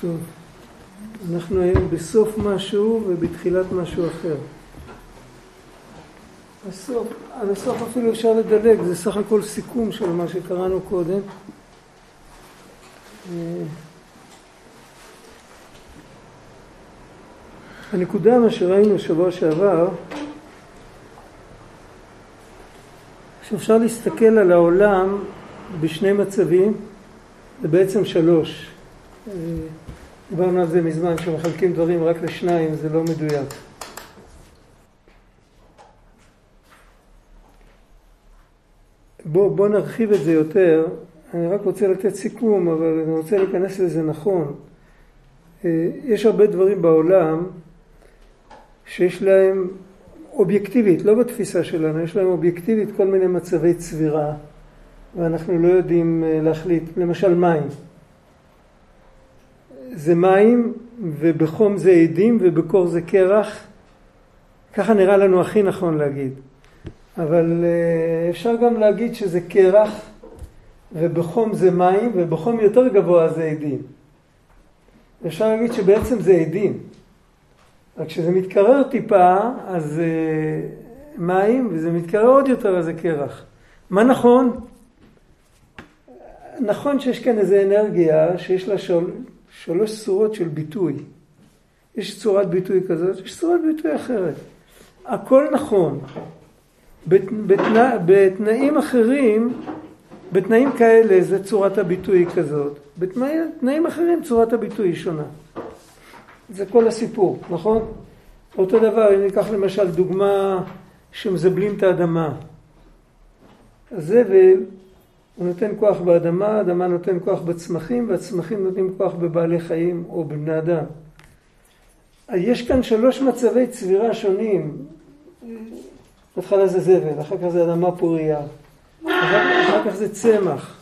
טוב, אנחנו היום בסוף משהו ובתחילת משהו אחר. הסוף, על הסוף אפילו אפשר לדלג, זה סך הכל סיכום של מה שקראנו קודם. הנקודה, מה שראינו שבוע שעבר, שאפשר להסתכל על העולם בשני מצבים, זה בעצם שלוש. דיברנו על זה מזמן, כשמחלקים דברים רק לשניים זה לא מדויק. בואו בוא נרחיב את זה יותר, אני רק רוצה לתת סיכום, אבל אני רוצה להיכנס לזה נכון. אה, יש הרבה דברים בעולם שיש להם אובייקטיבית, לא בתפיסה שלנו, יש להם אובייקטיבית כל מיני מצבי צבירה ואנחנו לא יודעים אה, להחליט, למשל מים. זה מים ובחום זה עדים ובקור זה קרח, ככה נראה לנו הכי נכון להגיד. אבל אה, אפשר גם להגיד שזה קרח ובחום זה מים ובחום יותר גבוה זה עדים. אפשר להגיד שבעצם זה עדים. רק כשזה מתקרר טיפה אז זה מים וזה מתקרר עוד יותר אז זה קרח. מה נכון? נכון שיש כאן איזו אנרגיה שיש לה של... שלוש צורות של ביטוי. יש צורת ביטוי כזאת, יש צורת ביטוי אחרת. הכל נכון. בתנא, בתנאים אחרים, בתנאים כאלה זה צורת הביטוי כזאת, בתנאים אחרים צורת הביטוי היא שונה. זה כל הסיפור, נכון? אותו דבר, אם ניקח למשל דוגמה שמזבלים את האדמה. הזבל הוא נותן כוח באדמה, האדמה נותן כוח בצמחים, והצמחים נותנים כוח בבעלי חיים או בבני אדם. יש כאן שלוש מצבי צבירה שונים. בהתחלה זה זבל, אחר כך זה אדמה פורייה, אחר, אחר כך זה צמח,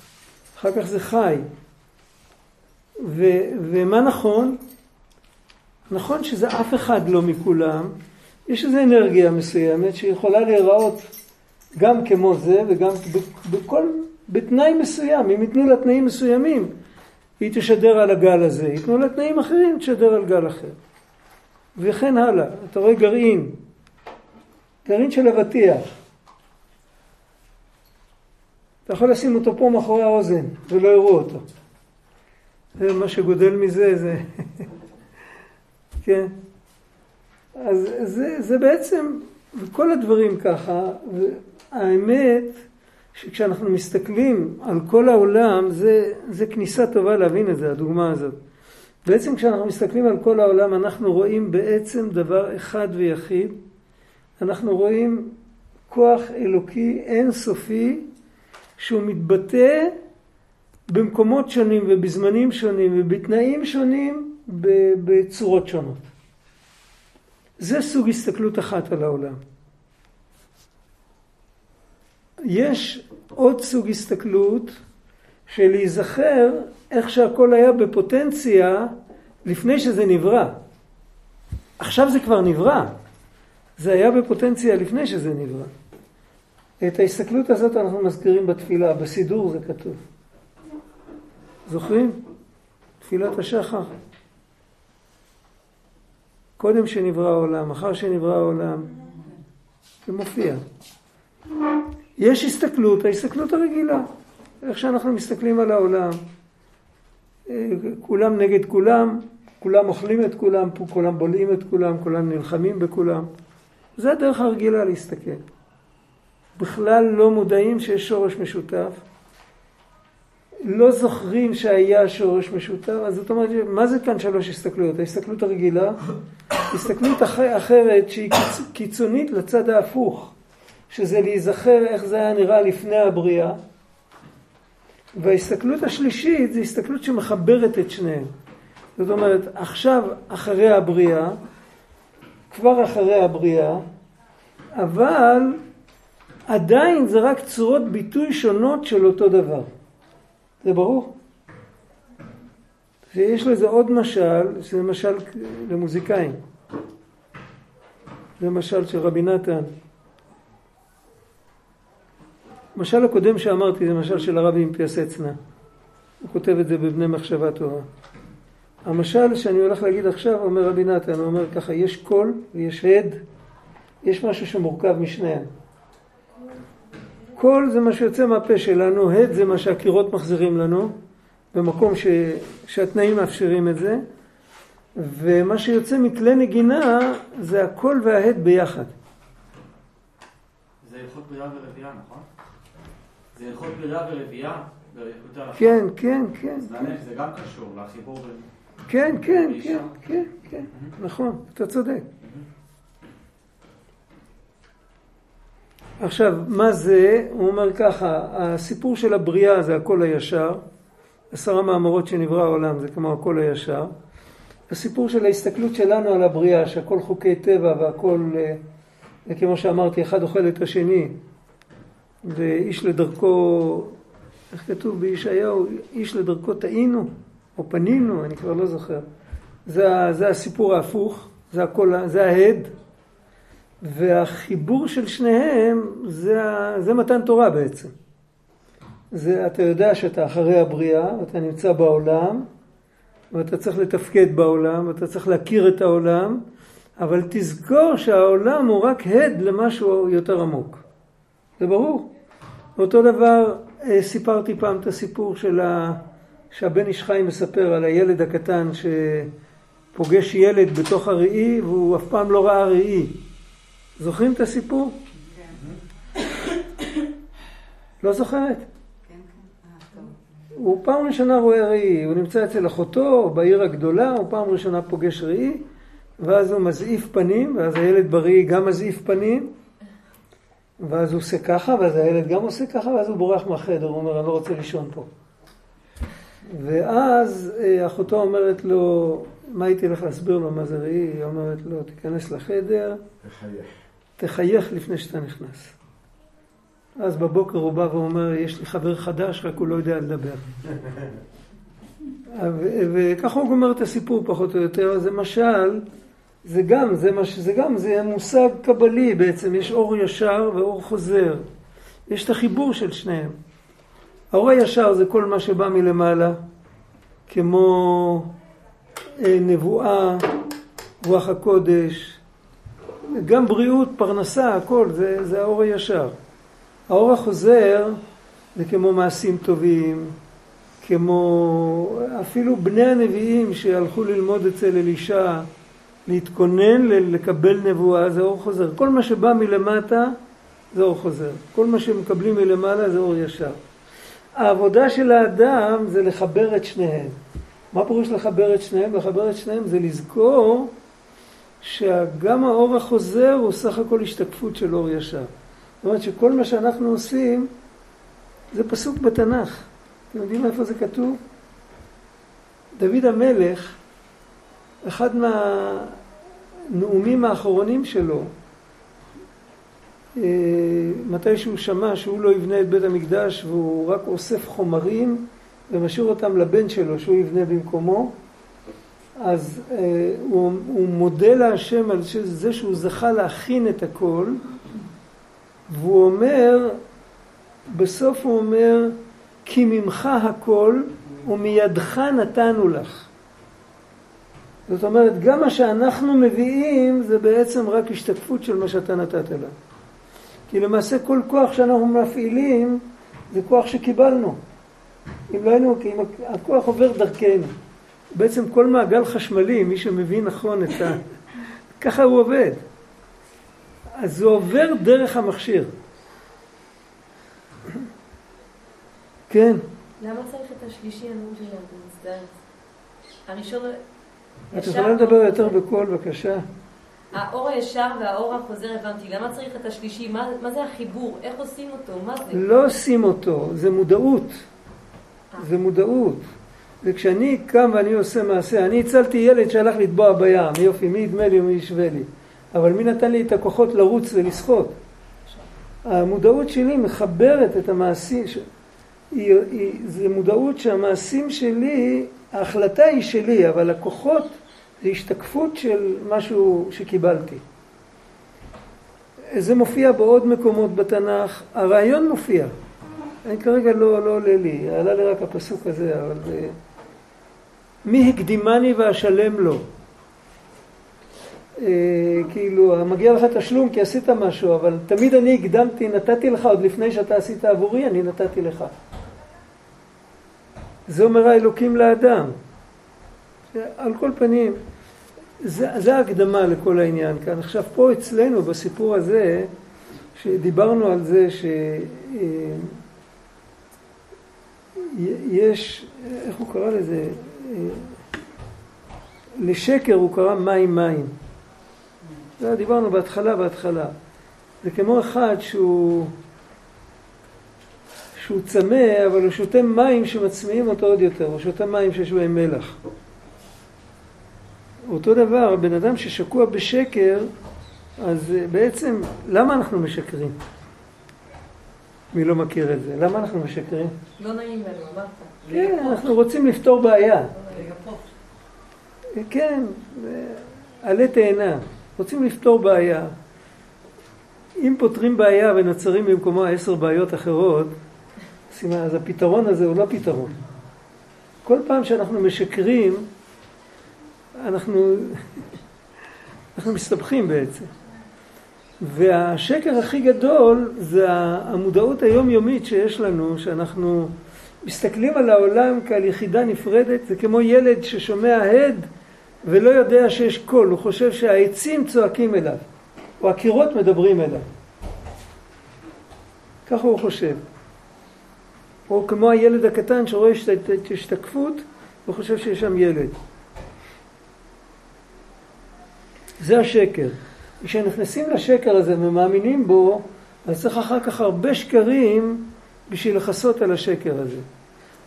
אחר כך זה חי. ו, ומה נכון? נכון שזה אף אחד לא מכולם, יש איזו אנרגיה מסוימת שיכולה להיראות גם כמו זה וגם בכל בתנאי מסוים, אם ייתנו לה תנאים מסוימים, היא תשדר על הגל הזה, ייתנו לה תנאים אחרים, תשדר על גל אחר. וכן הלאה. אתה רואה גרעין, גרעין של אבטיח. אתה יכול לשים אותו פה מאחורי האוזן ולא יראו אותו. זה מה שגודל מזה זה... כן? אז זה, זה בעצם, כל הדברים ככה, והאמת שכשאנחנו מסתכלים על כל העולם, זה, זה כניסה טובה להבין את זה, הדוגמה הזאת. בעצם כשאנחנו מסתכלים על כל העולם, אנחנו רואים בעצם דבר אחד ויחיד. אנחנו רואים כוח אלוקי אינסופי שהוא מתבטא במקומות שונים ובזמנים שונים ובתנאים שונים בצורות שונות. זה סוג הסתכלות אחת על העולם. יש עוד סוג הסתכלות של להיזכר איך שהכל היה בפוטנציה לפני שזה נברא. עכשיו זה כבר נברא. זה היה בפוטנציה לפני שזה נברא. את ההסתכלות הזאת אנחנו מזכירים בתפילה, בסידור זה כתוב. זוכרים? תפילת השחר. קודם שנברא העולם, אחר שנברא העולם, זה מופיע. יש הסתכלות, ההסתכלות הרגילה, איך שאנחנו מסתכלים על העולם. אה, כולם נגד כולם, כולם אוכלים את כולם, כולם בולעים את כולם, כולם נלחמים בכולם. זה הדרך הרגילה להסתכל. בכלל לא מודעים שיש שורש משותף. לא זוכרים שהיה שורש משותף, אז זאת אומרת, מה זה כאן שלוש הסתכלויות? ההסתכלות הרגילה, הסתכלות אחרת שהיא קיצונית לצד ההפוך. שזה להיזכר איך זה היה נראה לפני הבריאה. וההסתכלות השלישית זה הסתכלות שמחברת את שניהם. זאת אומרת, עכשיו אחרי הבריאה, כבר אחרי הבריאה, אבל עדיין זה רק צורות ביטוי שונות של אותו דבר. זה ברור? ויש לזה עוד משל, שזה משל למוזיקאים. זה משל של רבי נתן. המשל הקודם שאמרתי זה משל של הרבי עם פיאסצנה. הוא כותב את זה בבני מחשבה טובה. המשל שאני הולך להגיד עכשיו, אומר רבי נתן, הוא אומר ככה, יש קול ויש הד, יש משהו שמורכב משניהם. קול זה מה שיוצא מהפה שלנו, הד זה מה שהקירות מחזירים לנו, במקום ש... שהתנאים מאפשרים את זה, ומה שיוצא מכלי נגינה זה הקול וההד ביחד. זה הלכות בריאה ורבייה, נכון? זה הלכות בריאה ורבייה? כן, כן, כן. זה גם קשור לחיבור בין... כן, כן, כן, כן, כן, נכון, אתה צודק. עכשיו, מה זה? הוא אומר ככה, הסיפור של הבריאה זה הקול הישר, עשר המאמרות שנברא העולם זה כמו הקול הישר. הסיפור של ההסתכלות שלנו על הבריאה, שהכל חוקי טבע והכל, אה, כמו שאמרתי, אחד אוכל את השני, ואיש לדרכו, איך כתוב בישעיהו, איש לדרכו טעינו, או פנינו, אני כבר לא זוכר. זה, זה הסיפור ההפוך, זה, הכל, זה ההד, והחיבור של שניהם זה, זה מתן תורה בעצם. זה, אתה יודע שאתה אחרי הבריאה, אתה נמצא בעולם, ואתה צריך לתפקד בעולם, ואתה צריך להכיר את העולם, אבל תזכור שהעולם הוא רק הד למשהו יותר עמוק. זה ברור. אותו דבר, אה, סיפרתי פעם את הסיפור של ה... שהבן איש חיים מספר על הילד הקטן שפוגש ילד בתוך הראי והוא אף פעם לא ראה ראי. זוכרים את הסיפור? כן. לא זוכרת? הוא פעם ראשונה רואה ראי, הוא נמצא אצל אחותו בעיר הגדולה, הוא פעם ראשונה פוגש ראי, ואז הוא מזעיף פנים, ואז הילד בראי גם מזעיף פנים, ואז הוא עושה ככה, ואז הילד גם עושה ככה, ואז הוא בורח מהחדר, הוא אומר, אני לא רוצה לישון פה. ואז אה, אחותו אומרת לו, מה הייתי לך להסביר לו מה זה ראי? היא אומרת לו, תיכנס לחדר, תחייך, תחייך לפני שאתה נכנס. אז בבוקר הוא בא ואומר, יש לי חבר חדש, רק הוא לא יודע לדבר. וככה הוא גומר את הסיפור פחות או יותר, זה משל, זה גם, זה, מש, זה גם, זה מושג קבלי בעצם, יש אור ישר ואור חוזר. יש את החיבור של שניהם. האור הישר זה כל מה שבא מלמעלה, כמו אה, נבואה, רוח הקודש, גם בריאות, פרנסה, הכל, זה, זה האור הישר. האור החוזר זה כמו מעשים טובים, כמו אפילו בני הנביאים שהלכו ללמוד אצל אלישע, להתכונן לקבל נבואה, זה אור חוזר. כל מה שבא מלמטה זה אור חוזר. כל מה שמקבלים מלמעלה זה אור ישר. העבודה של האדם זה לחבר את שניהם. מה פירוש לחבר את שניהם? לחבר את שניהם זה לזכור שגם האור החוזר הוא סך הכל השתקפות של אור ישר. זאת אומרת שכל מה שאנחנו עושים זה פסוק בתנ"ך. אתם יודעים איפה זה כתוב? דוד המלך, אחד מהנאומים האחרונים שלו, אה, מתי שהוא שמע שהוא לא יבנה את בית המקדש והוא רק אוסף חומרים ומשאיר אותם לבן שלו שהוא יבנה במקומו, אז אה, הוא, הוא מודה להשם על זה שהוא זכה להכין את הכל והוא אומר, בסוף הוא אומר, כי ממך הכל ומידך נתנו לך. זאת אומרת, גם מה שאנחנו מביאים זה בעצם רק השתקפות של מה שאתה נתת לה. כי למעשה כל כוח שאנחנו מפעילים זה כוח שקיבלנו. אם לא היינו, כי הכוח עובר דרכנו. בעצם כל מעגל חשמלי, מי שמבין נכון את ה... ככה הוא עובד. אז זה עובר דרך המכשיר. כן. למה צריך את השלישי הנאום שלי? אני מצטערת. הראשון... את יכולה לדבר יותר בקול, בבקשה. האור הישר והאור החוזר הבנתי. למה צריך את השלישי? מה, מה זה החיבור? איך עושים אותו? מה זה? לא עושים אותו, זה מודעות. אה. זה מודעות. וכשאני קם ואני עושה מעשה, אני הצלתי ילד שהלך לטבוע בים, יופי, מי ידמה לי ומי ישווה לי. אבל מי נתן לי את הכוחות לרוץ ולשחות? המודעות שלי מחברת את המעשים, היא, היא, זה מודעות שהמעשים שלי, ההחלטה היא שלי, אבל הכוחות זה השתקפות של משהו שקיבלתי. זה מופיע בעוד מקומות בתנ"ך, הרעיון מופיע. אני כרגע לא, לא עולה לי, עלה לי רק הפסוק הזה, אבל זה... מי הקדימני ואשלם לו? אה, כאילו, מגיע לך תשלום כי עשית משהו, אבל תמיד אני הקדמתי, נתתי לך עוד לפני שאתה עשית עבורי, אני נתתי לך. זה אומר האלוקים לאדם. על כל פנים, זה, זה ההקדמה לכל העניין כאן. עכשיו פה אצלנו בסיפור הזה, שדיברנו על זה שיש, אה, איך הוא קרא לזה? אה, לשקר הוא קרא מים מים. זה דיברנו בהתחלה בהתחלה. זה כמו אחד שהוא שהוא צמא, אבל הוא שותה מים שמצמיעים אותו עוד יותר, הוא שותה מים שיש בהם מלח. אותו דבר, בן אדם ששקוע בשקר, אז בעצם, למה אנחנו משקרים? מי לא מכיר את זה? למה אנחנו משקרים? לא נעים לנו, אמרת. כן, אנחנו רוצים לפתור בעיה. כן, עלה תאנה. רוצים לפתור בעיה. אם פותרים בעיה ונוצרים במקומו עשר בעיות אחרות, אז הפתרון הזה הוא לא פתרון. כל פעם שאנחנו משקרים, אנחנו, אנחנו מסתבכים בעצם. והשקר הכי גדול זה המודעות היומיומית שיש לנו, שאנחנו מסתכלים על העולם כעל יחידה נפרדת, זה כמו ילד ששומע הד ולא יודע שיש קול, הוא חושב שהעצים צועקים אליו, או הקירות מדברים אליו. ככה הוא חושב. או כמו הילד הקטן שרואה השתקפות וחושב שיש שם ילד. זה השקר. כשנכנסים לשקר הזה ומאמינים בו, אז צריך אחר כך הרבה שקרים בשביל לכסות על השקר הזה.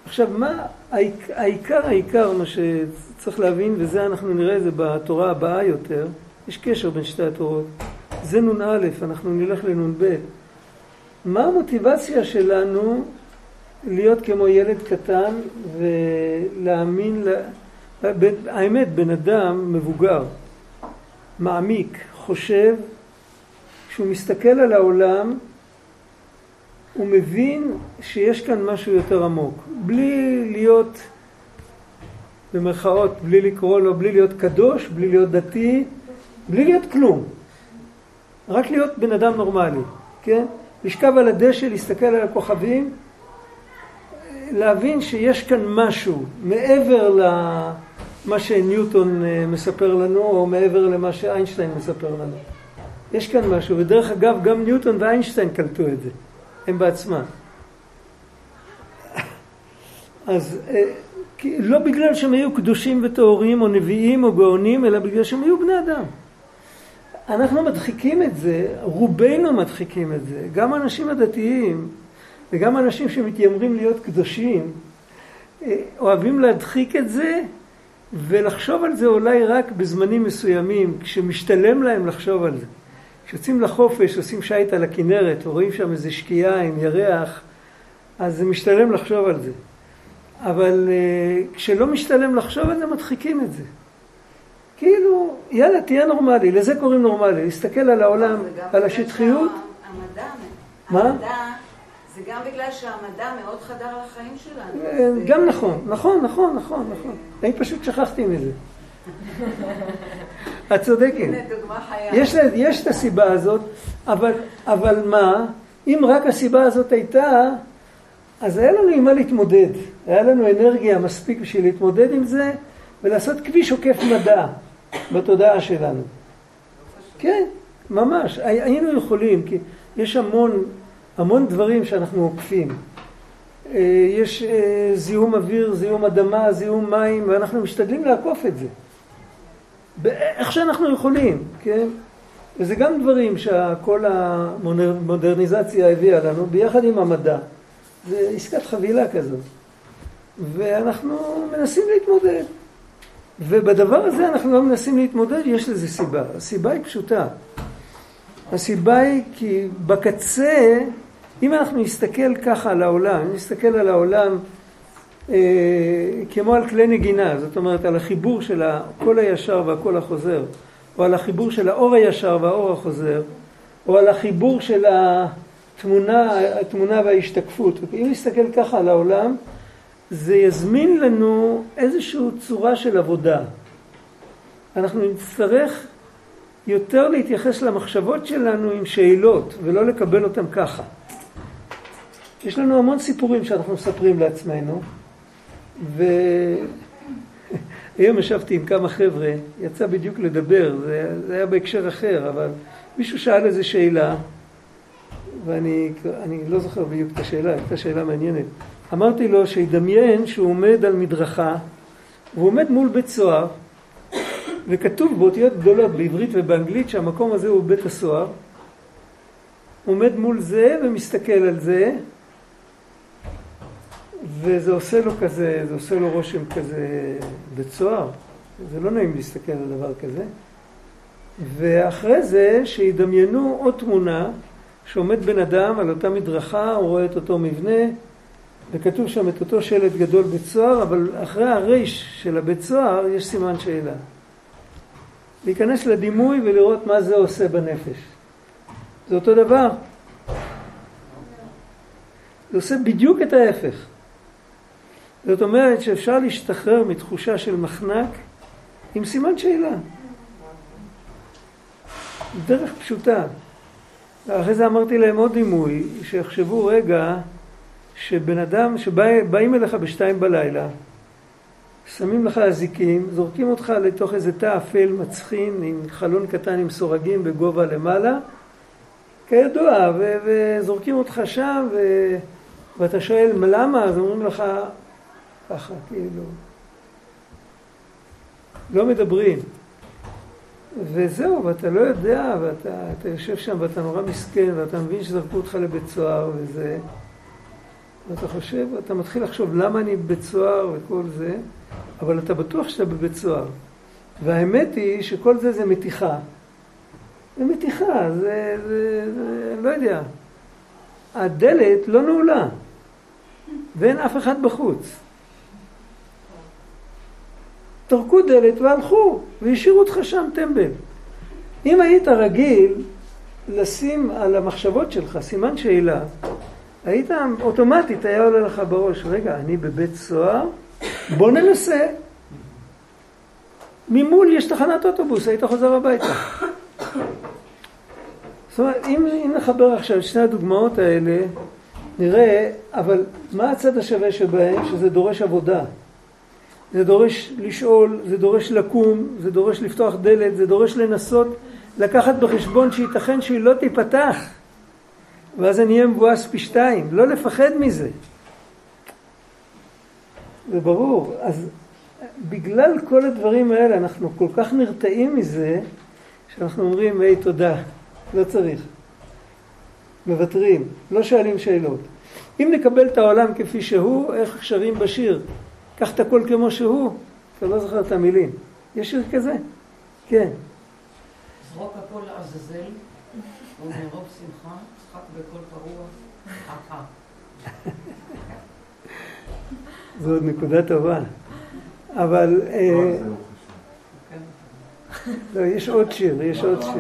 עכשיו, מה העיקר העיקר, מה שצריך להבין, וזה אנחנו נראה את זה בתורה הבאה יותר, יש קשר בין שתי התורות. זה נ"א, אנחנו נלך לנ"ב. מה המוטיבציה שלנו להיות כמו ילד קטן ולהאמין, האמת, בן אדם מבוגר, מעמיק, חושב, כשהוא מסתכל על העולם, הוא מבין שיש כאן משהו יותר עמוק. בלי להיות, במרכאות, בלי לקרוא לו, בלי להיות קדוש, בלי להיות דתי, בלי להיות כלום. רק להיות בן אדם נורמלי, כן? לשכב על הדשא, להסתכל על הכוכבים, להבין שיש כאן משהו מעבר למה שניוטון אה, מספר לנו, או מעבר למה שאיינשטיין מספר לנו. יש כאן משהו, ודרך אגב, גם ניוטון ואיינשטיין קלטו את זה, הם בעצמם. אז אה, לא בגלל שהם היו קדושים וטהורים, או נביאים, או גאונים, אלא בגלל שהם היו בני אדם. אנחנו מדחיקים את זה, רובנו מדחיקים את זה, גם האנשים הדתיים, וגם אנשים שמתיימרים להיות קדושים, אה, אוהבים להדחיק את זה ולחשוב על זה אולי רק בזמנים מסוימים, כשמשתלם להם לחשוב על זה. כשיוצאים לחופש, עושים שייט על הכנרת, ורואים שם איזה שקיעה עם ירח, אז זה משתלם לחשוב על זה. אבל uh, כשלא משתלם לחשוב על זה, מדחיקים את זה. כאילו, יאללה, תהיה נורמלי, לזה קוראים נורמלי, להסתכל על העולם, על השטחיות. המדע, מה? המדע זה גם בגלל שהמדע מאוד חדר לחיים שלנו. אה, גם נכון, נכון, נכון, נכון, נכון. אני פשוט שכחתי מזה. את צודקת. יש, יש את הסיבה הזאת, אבל, אבל מה, אם רק הסיבה הזאת הייתה, אז היה לנו עם מה להתמודד. היה לנו אנרגיה מספיק בשביל להתמודד עם זה ולעשות כביש עוקף מדע בתודעה שלנו. כן, ממש. היינו יכולים, כי יש המון המון דברים שאנחנו עוקפים. אה, יש אה, זיהום אוויר, זיהום אדמה, זיהום מים, ואנחנו משתדלים לעקוף את זה. איך שאנחנו יכולים, כן? וזה גם דברים שכל המודרניזציה הביאה לנו, ביחד עם המדע. זה עסקת חבילה כזאת. ואנחנו מנסים להתמודד. ובדבר הזה אנחנו לא מנסים להתמודד, יש לזה סיבה. הסיבה היא פשוטה. הסיבה היא כי בקצה אם אנחנו נסתכל ככה על העולם, נסתכל על העולם אה, כמו על כלי נגינה, זאת אומרת על החיבור של הקול הישר והקול החוזר, או על החיבור של האור הישר והאור החוזר, או על החיבור של התמונה, התמונה וההשתקפות. אם נסתכל ככה על העולם, זה יזמין לנו איזושהי צורה של עבודה. אנחנו נצטרך יותר להתייחס למחשבות שלנו עם שאלות, ולא לקבל אותן ככה. יש לנו המון סיפורים שאנחנו מספרים לעצמנו, והיום ישבתי עם כמה חבר'ה, יצא בדיוק לדבר, זה, זה היה בהקשר אחר, אבל מישהו שאל איזו שאלה, ואני לא זוכר בדיוק את השאלה, הייתה שאלה מעניינת. אמרתי לו שידמיין שהוא עומד על מדרכה, והוא עומד מול בית סוהר, וכתוב באותיות גדולות בעברית ובאנגלית שהמקום הזה הוא בית הסוהר. עומד מול זה ומסתכל על זה, וזה עושה לו כזה, זה עושה לו רושם כזה בית סוהר. זה לא נעים להסתכל על דבר כזה. ואחרי זה שידמיינו עוד תמונה שעומד בן אדם על אותה מדרכה, הוא רואה את אותו מבנה, וכתוב שם את אותו שלט גדול בית סוהר, אבל אחרי הריש של הבית סוהר יש סימן שאלה. להיכנס לדימוי ולראות מה זה עושה בנפש. זה אותו דבר. זה עושה בדיוק את ההפך. זאת אומרת שאפשר להשתחרר מתחושה של מחנק עם סימן שאלה. דרך פשוטה. אחרי זה אמרתי להם עוד דימוי, שיחשבו רגע שבן אדם שבאים אליך בשתיים בלילה, שמים לך אזיקים, זורקים אותך לתוך איזה תא אפל מצחין עם חלון קטן עם סורגים בגובה למעלה, כידוע, וזורקים אותך שם ו... ואתה שואל למה, אז אומרים לך ככה, כאילו, לא מדברים. וזהו, ואתה לא יודע, ואתה יושב שם ואתה נורא מסכן, ואתה מבין שזרקו אותך לבית סוהר וזה, ואתה חושב, אתה מתחיל לחשוב למה אני בבית סוהר וכל זה, אבל אתה בטוח שאתה בבית סוהר. והאמת היא שכל זה זה מתיחה. זה מתיחה, זה, זה, זה לא יודע. הדלת לא נעולה, ואין אף אחד בחוץ. טרקו דלת והלכו, והשאירו אותך שם טמבל. אם היית רגיל לשים על המחשבות שלך סימן שאלה, היית אוטומטית, היה עולה לך בראש, רגע, אני בבית סוהר, בוא ננסה. ממול יש תחנת אוטובוס, היית חוזר הביתה. זאת אומרת, אם, אם נחבר עכשיו את שני הדוגמאות האלה, נראה, אבל מה הצד השווה שבהם? שזה דורש עבודה. זה דורש לשאול, זה דורש לקום, זה דורש לפתוח דלת, זה דורש לנסות לקחת בחשבון שייתכן שהיא לא תיפתח. ואז אני אהיה מבואס פי שתיים, לא לפחד מזה. זה ברור. אז בגלל כל הדברים האלה אנחנו כל כך נרתעים מזה, שאנחנו אומרים, היי תודה, לא צריך. מוותרים, לא שואלים שאלות. אם נקבל את העולם כפי שהוא, איך שרים בשיר? קח את הכל כמו שהוא, אתה לא זוכר את המילים. יש שיר כזה? כן. זרוק הכל לעזאזל, ומרוב שמחה, צחק בקול פרוע, חכה. זו עוד נקודה טובה. אבל... אה, לא, יש עוד שיר, יש עוד שיר.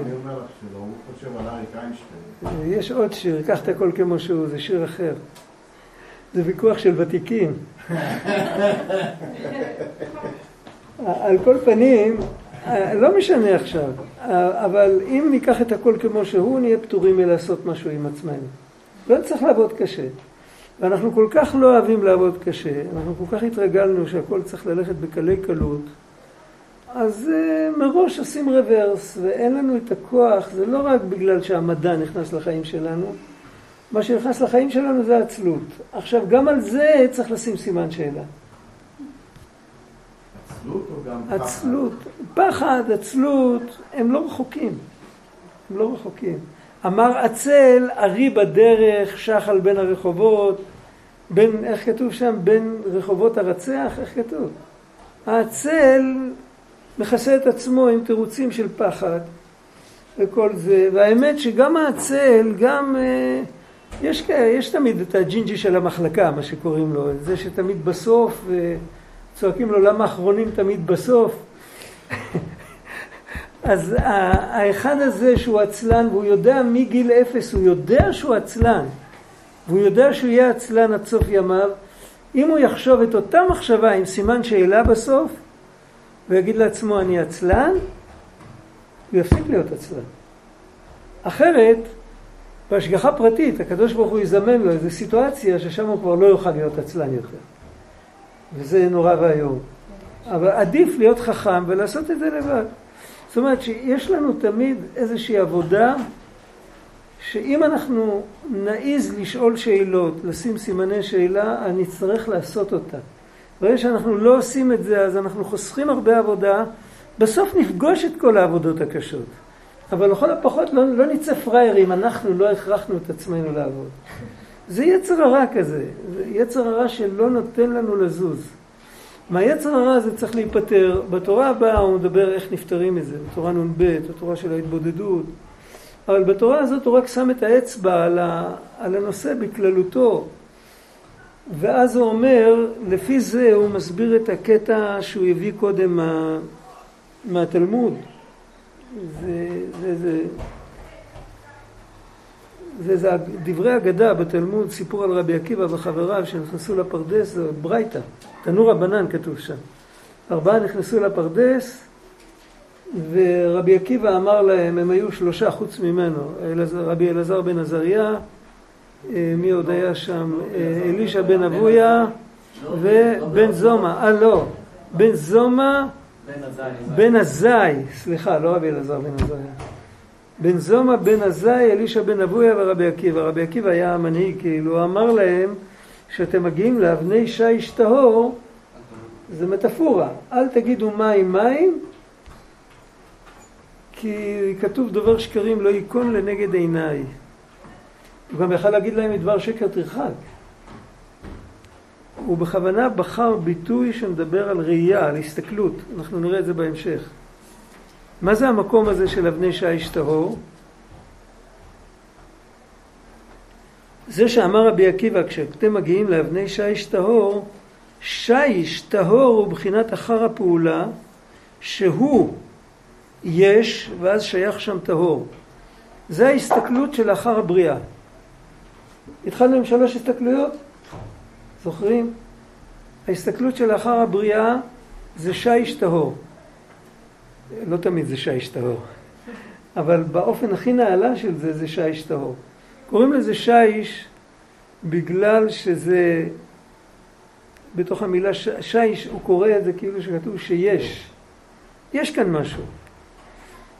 הוא חושב על אריק איינשטיין. יש עוד שיר, קח את הכל כמו שהוא, זה שיר אחר. זה ויכוח של ותיקים. על כל פנים, לא משנה עכשיו, אבל אם ניקח את הכל כמו שהוא, נהיה פטורים מלעשות משהו עם עצמנו. לא צריך לעבוד קשה. ואנחנו כל כך לא אוהבים לעבוד קשה, אנחנו כל כך התרגלנו שהכל צריך ללכת בקלי קלות, אז uh, מראש עושים רוורס, ואין לנו את הכוח, זה לא רק בגלל שהמדע נכנס לחיים שלנו, מה שנכנס לחיים שלנו זה עצלות. עכשיו, גם על זה צריך לשים סימן שאלה. עצלות או גם פחד? עצלות. פחד, עצלות, הם לא רחוקים. הם לא רחוקים. אמר עצל, ארי בדרך, שחל בין הרחובות, בין, איך כתוב שם? בין רחובות הרצח, איך כתוב? העצל מכסה את עצמו עם תירוצים של פחד וכל זה, והאמת שגם העצל, גם... אה, יש, יש תמיד את הג'ינג'י של המחלקה, מה שקוראים לו, זה שתמיד בסוף, צועקים לו למה האחרונים תמיד בסוף. אז האחד הזה שהוא עצלן, והוא יודע מגיל אפס, הוא יודע שהוא עצלן, והוא יודע שהוא יהיה עצלן עד סוף ימיו, אם הוא יחשוב את אותה מחשבה עם סימן שאלה בסוף, ויגיד לעצמו אני עצלן, הוא יפסיק להיות עצלן. אחרת, בהשגחה פרטית, הקדוש ברוך הוא יזמן לו איזו סיטואציה ששם הוא כבר לא יוכל להיות עצלן יותר. וזה נורא ואיום. אבל עדיף להיות חכם ולעשות את זה לבד. זאת אומרת שיש לנו תמיד איזושהי עבודה שאם אנחנו נעיז לשאול שאלות, לשים סימני שאלה, אני אצטרך לעשות אותה. ברגע שאנחנו לא עושים את זה, אז אנחנו חוסכים הרבה עבודה, בסוף נפגוש את כל העבודות הקשות. אבל לכל הפחות לא, לא נצא פראיירים, אנחנו לא הכרחנו את עצמנו לעבוד. זה יצר הרע כזה, זה יצר הרע שלא נותן לנו לזוז. מהיצר הרע הזה צריך להיפטר. בתורה הבאה הוא מדבר איך נפטרים מזה, בתורה נ"ב, בתורה של ההתבודדות. אבל בתורה הזאת הוא רק שם את האצבע על, ה, על הנושא בכללותו. ואז הוא אומר, לפי זה הוא מסביר את הקטע שהוא הביא קודם מה, מהתלמוד. זה, זה, זה, זה, זה דברי אגדה בתלמוד, סיפור על רבי עקיבא וחבריו שנכנסו לפרדס, זה ברייתא, תנור הבנן כתוב שם. ארבעה נכנסו לפרדס, ורבי עקיבא אמר להם, הם היו שלושה חוץ ממנו, רבי אלעזר בן עזריה, אה, מי עוד היה שם? אה, אלישע בן אבויה ובן זומא. אה לא, בן זומא, בן עזאי, סליחה, לא רבי אלעזר בן עזריה. בן זומא, בן עזאי, אלישע בן אבויה ורבי עקיבא. רבי עקיבא היה המנהיג, כאילו, הוא אמר להם, כשאתם מגיעים לאבני שיש טהור, זה מטאפורה. אל תגידו מים מים, כי כתוב דובר שקרים לא ייכון לנגד עיניי. הוא גם יכל להגיד להם מדבר שקר תרחק. הוא בכוונה בחר ביטוי שמדבר על ראייה, על הסתכלות. אנחנו נראה את זה בהמשך. מה זה המקום הזה של אבני שיש טהור? זה שאמר רבי עקיבא, כשאתם מגיעים לאבני שיש טהור, שיש טהור הוא בחינת אחר הפעולה, שהוא יש, ואז שייך שם טהור. זה ההסתכלות של אחר הבריאה. התחלנו עם שלוש הסתכלויות, זוכרים? ההסתכלות של אחר הבריאה זה שיש טהור. לא תמיד זה שיש טהור, אבל באופן הכי נעלה של זה, זה שיש טהור. קוראים לזה שיש בגלל שזה, בתוך המילה שיש, הוא קורא את זה כאילו שכתוב שיש. יש כאן משהו.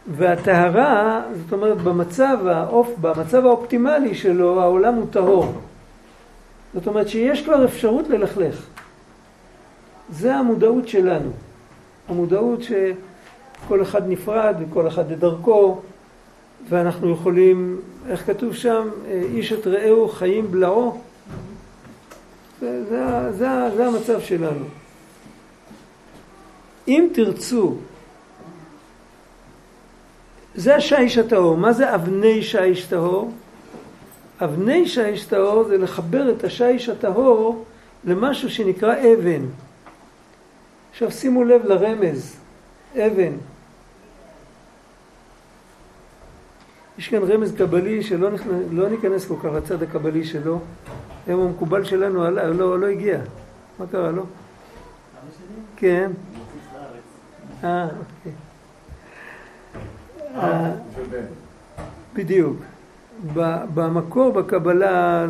והטהרה, זאת אומרת במצב, האופ, במצב האופטימלי שלו העולם הוא טהור. זאת אומרת שיש כבר אפשרות ללכלך. זה המודעות שלנו. המודעות שכל אחד נפרד וכל אחד לדרכו ואנחנו יכולים, איך כתוב שם, איש את רעהו חיים בלעו. זה, זה, זה, זה המצב שלנו. אם תרצו זה השיש הטהור. מה זה אבני שיש טהור? אבני שיש טהור זה לחבר את השיש הטהור למשהו שנקרא אבן. עכשיו שימו לב לרמז, אבן. יש כאן רמז קבלי שלא נכנס, לא ניכנס כל כך לצד הקבלי שלו. היום המקובל שלנו עלה, לא, לא הגיע. מה קרה לו? כן. אה, אוקיי. אה, בדיוק. במקור בקבלה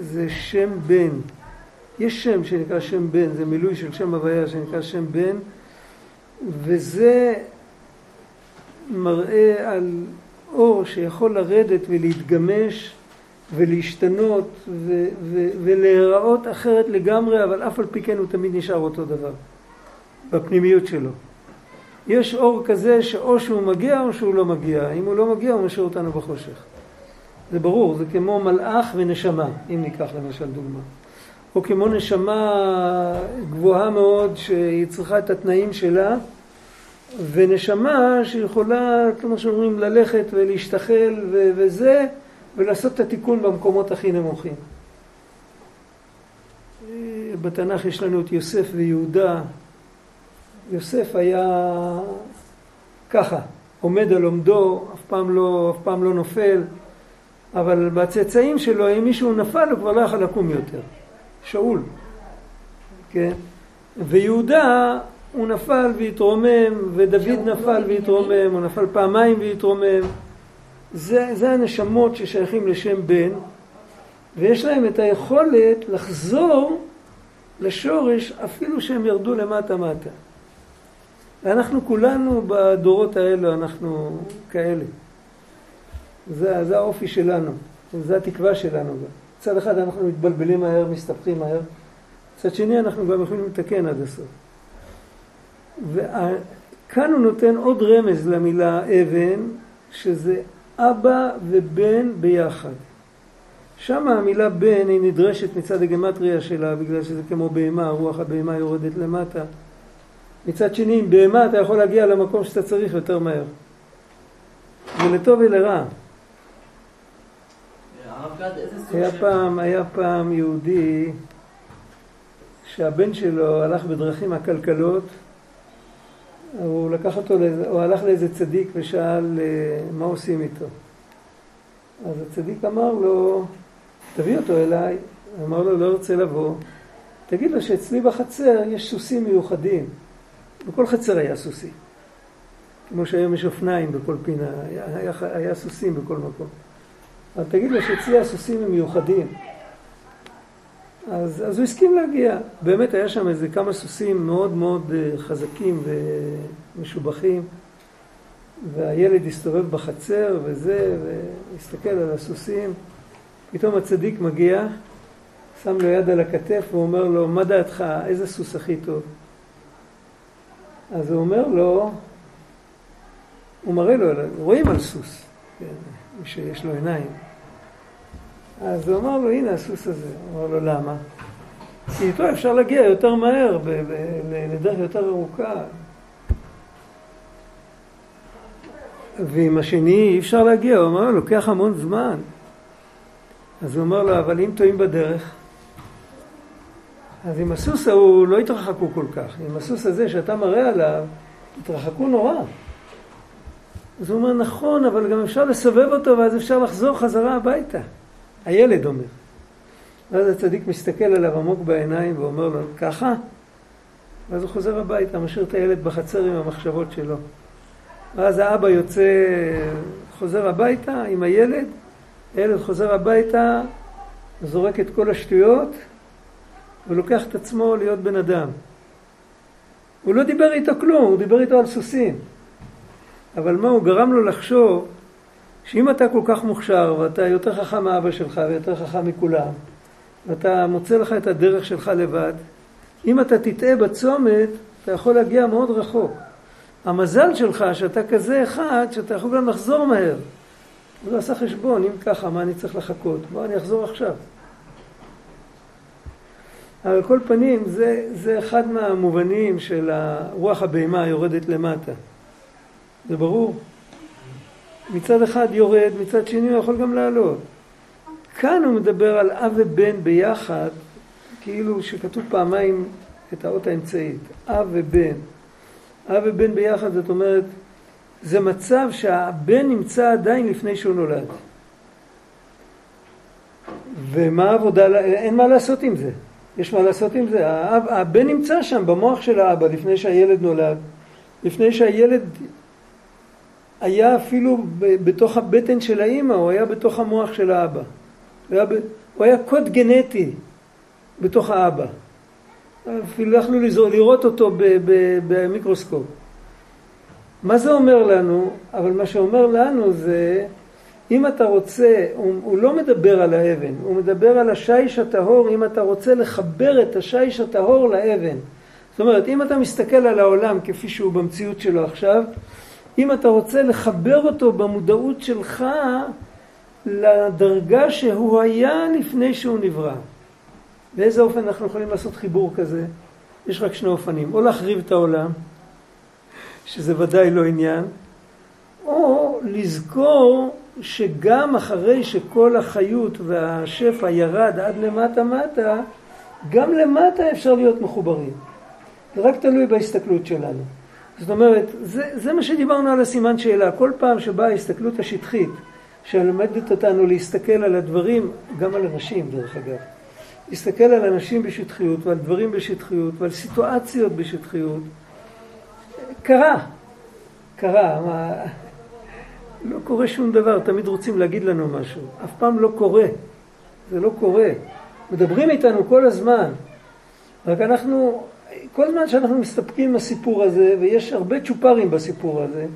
זה שם בן. יש שם שנקרא שם בן, זה מילוי של שם הוויה שנקרא שם בן, וזה מראה על אור שיכול לרדת ולהתגמש ולהשתנות ו- ו- ולהיראות אחרת לגמרי, אבל אף על פי כן הוא תמיד נשאר אותו דבר בפנימיות שלו. יש אור כזה שאו שהוא מגיע או שהוא לא מגיע. אם הוא לא מגיע הוא משאיר אותנו בחושך. זה ברור, זה כמו מלאך ונשמה, אם ניקח למשל דוגמה. או כמו נשמה גבוהה מאוד שהיא צריכה את התנאים שלה, ונשמה שיכולה, כמו שאומרים, ללכת ולהשתחל ו- וזה, ולעשות את התיקון במקומות הכי נמוכים. בתנ"ך יש לנו את יוסף ויהודה, יוסף היה ככה, עומד על עומדו, אף פעם לא, אף פעם לא נופל, אבל בצאצאים שלו, אם מישהו נפל, הוא כבר לא יכול לקום יותר. שאול. כן? ויהודה הוא נפל והתרומם, ודוד נפל והתרומם, הוא נפל פעמיים והתרומם. זה, זה הנשמות ששייכים לשם בן, ויש להם את היכולת לחזור לשורש אפילו שהם ירדו למטה מטה. ואנחנו כולנו בדורות האלו, אנחנו כאלה. זה, זה האופי שלנו, זה התקווה שלנו. מצד אחד אנחנו מתבלבלים מהר, מסתבכים מהר, מצד שני אנחנו גם יכולים לתקן עד הסוף. וכאן הוא נותן עוד רמז למילה אבן, שזה אבא ובן ביחד. שם המילה בן היא נדרשת מצד הגמטריה שלה, בגלל שזה כמו בהמה, רוח הבהמה יורדת למטה. מצד שני, עם בהמה אתה יכול להגיע למקום שאתה צריך יותר מהר. ולטוב ולרע. היה פעם, היה פעם יהודי שהבן שלו הלך בדרכים עקלקלות, הוא לקח אותו, הוא הלך לאיזה צדיק ושאל אה, מה עושים איתו. אז הצדיק אמר לו, תביא אותו אליי. אמר לו, לא רוצה לבוא. תגיד לו שאצלי בחצר יש סוסים מיוחדים. בכל חצר היה סוסים. כמו שהיום יש אופניים בכל פינה, היה, היה, היה סוסים בכל מקום. אבל תגיד לו שאצלי הסוסים הם מיוחדים. אז, אז הוא הסכים להגיע. באמת היה שם איזה כמה סוסים מאוד מאוד אה, חזקים ומשובחים, והילד הסתובב בחצר וזה, והסתכל על הסוסים. פתאום הצדיק מגיע, שם לו יד על הכתף ואומר לו, מה דעתך, איזה סוס הכי טוב? אז הוא אומר לו, הוא מראה לו, רואים על סוס, כן, שיש לו עיניים. אז הוא אמר לו, הנה הסוס הזה. הוא אמר לו, למה? כי איתו אפשר להגיע יותר מהר, לדרך יותר ארוכה. ועם השני אי אפשר להגיע, הוא אמר לו, לוקח המון זמן. אז הוא אומר לו, אבל אם טועים בדרך, אז עם הסוס ההוא לא התרחקו כל כך. עם הסוס הזה שאתה מראה עליו, התרחקו נורא. אז הוא אומר, נכון, אבל גם אפשר לסובב אותו ואז אפשר לחזור חזרה הביתה. הילד אומר. ואז הצדיק מסתכל עליו עמוק בעיניים ואומר לו, ככה? ואז הוא חוזר הביתה, משאיר את הילד בחצר עם המחשבות שלו. ואז האבא יוצא, חוזר הביתה עם הילד, הילד חוזר הביתה, זורק את כל השטויות ולוקח את עצמו להיות בן אדם. הוא לא דיבר איתו כלום, הוא דיבר איתו על סוסים. אבל מה, הוא גרם לו לחשוב שאם אתה כל כך מוכשר ואתה יותר חכם מאבא שלך ויותר חכם מכולם ואתה מוצא לך את הדרך שלך לבד, אם אתה תטעה בצומת, אתה יכול להגיע מאוד רחוק. המזל שלך שאתה כזה אחד שאתה יכול גם לחזור מהר. הוא לא עשה חשבון, אם ככה, מה אני צריך לחכות? בוא, אני אחזור עכשיו. על כל פנים, זה, זה אחד מהמובנים של רוח הבהמה היורדת למטה. זה ברור? מצד אחד יורד, מצד שני הוא יכול גם לעלות. כאן הוא מדבר על אב ובן ביחד, כאילו שכתוב פעמיים את האות האמצעית, אב ובן. אב ובן ביחד, זאת אומרת, זה מצב שהבן נמצא עדיין לפני שהוא נולד. ומה העבודה, אין מה לעשות עם זה. יש מה לעשות עם זה. האב, הבן נמצא שם במוח של האבא לפני שהילד נולד, לפני שהילד היה אפילו בתוך הבטן של האימא, הוא היה בתוך המוח של האבא. הוא היה, הוא היה קוד גנטי בתוך האבא. אפילו יכלו לראות אותו במיקרוסקופ. מה זה אומר לנו? אבל מה שאומר לנו זה, אם אתה רוצה, הוא, הוא לא מדבר על האבן, הוא מדבר על השיש הטהור, אם אתה רוצה לחבר את השיש הטהור לאבן. זאת אומרת, אם אתה מסתכל על העולם כפי שהוא במציאות שלו עכשיו, אם אתה רוצה לחבר אותו במודעות שלך לדרגה שהוא היה לפני שהוא נברא. באיזה אופן אנחנו יכולים לעשות חיבור כזה? יש רק שני אופנים, או להחריב את העולם, שזה ודאי לא עניין, או לזכור שגם אחרי שכל החיות והשפע ירד עד למטה מטה, גם למטה אפשר להיות מחוברים. זה רק תלוי בהסתכלות שלנו. זאת אומרת, זה, זה מה שדיברנו על הסימן שאלה. כל פעם שבאה ההסתכלות השטחית, שלמדת אותנו להסתכל על הדברים, גם על אנשים דרך אגב, להסתכל על אנשים בשטחיות ועל דברים בשטחיות ועל סיטואציות בשטחיות. קרה, קרה, מה... לא קורה שום דבר, תמיד רוצים להגיד לנו משהו, אף פעם לא קורה, זה לא קורה. מדברים איתנו כל הזמן, רק אנחנו, כל זמן שאנחנו מסתפקים עם הסיפור הזה, ויש הרבה צ'ופרים בסיפור הזה,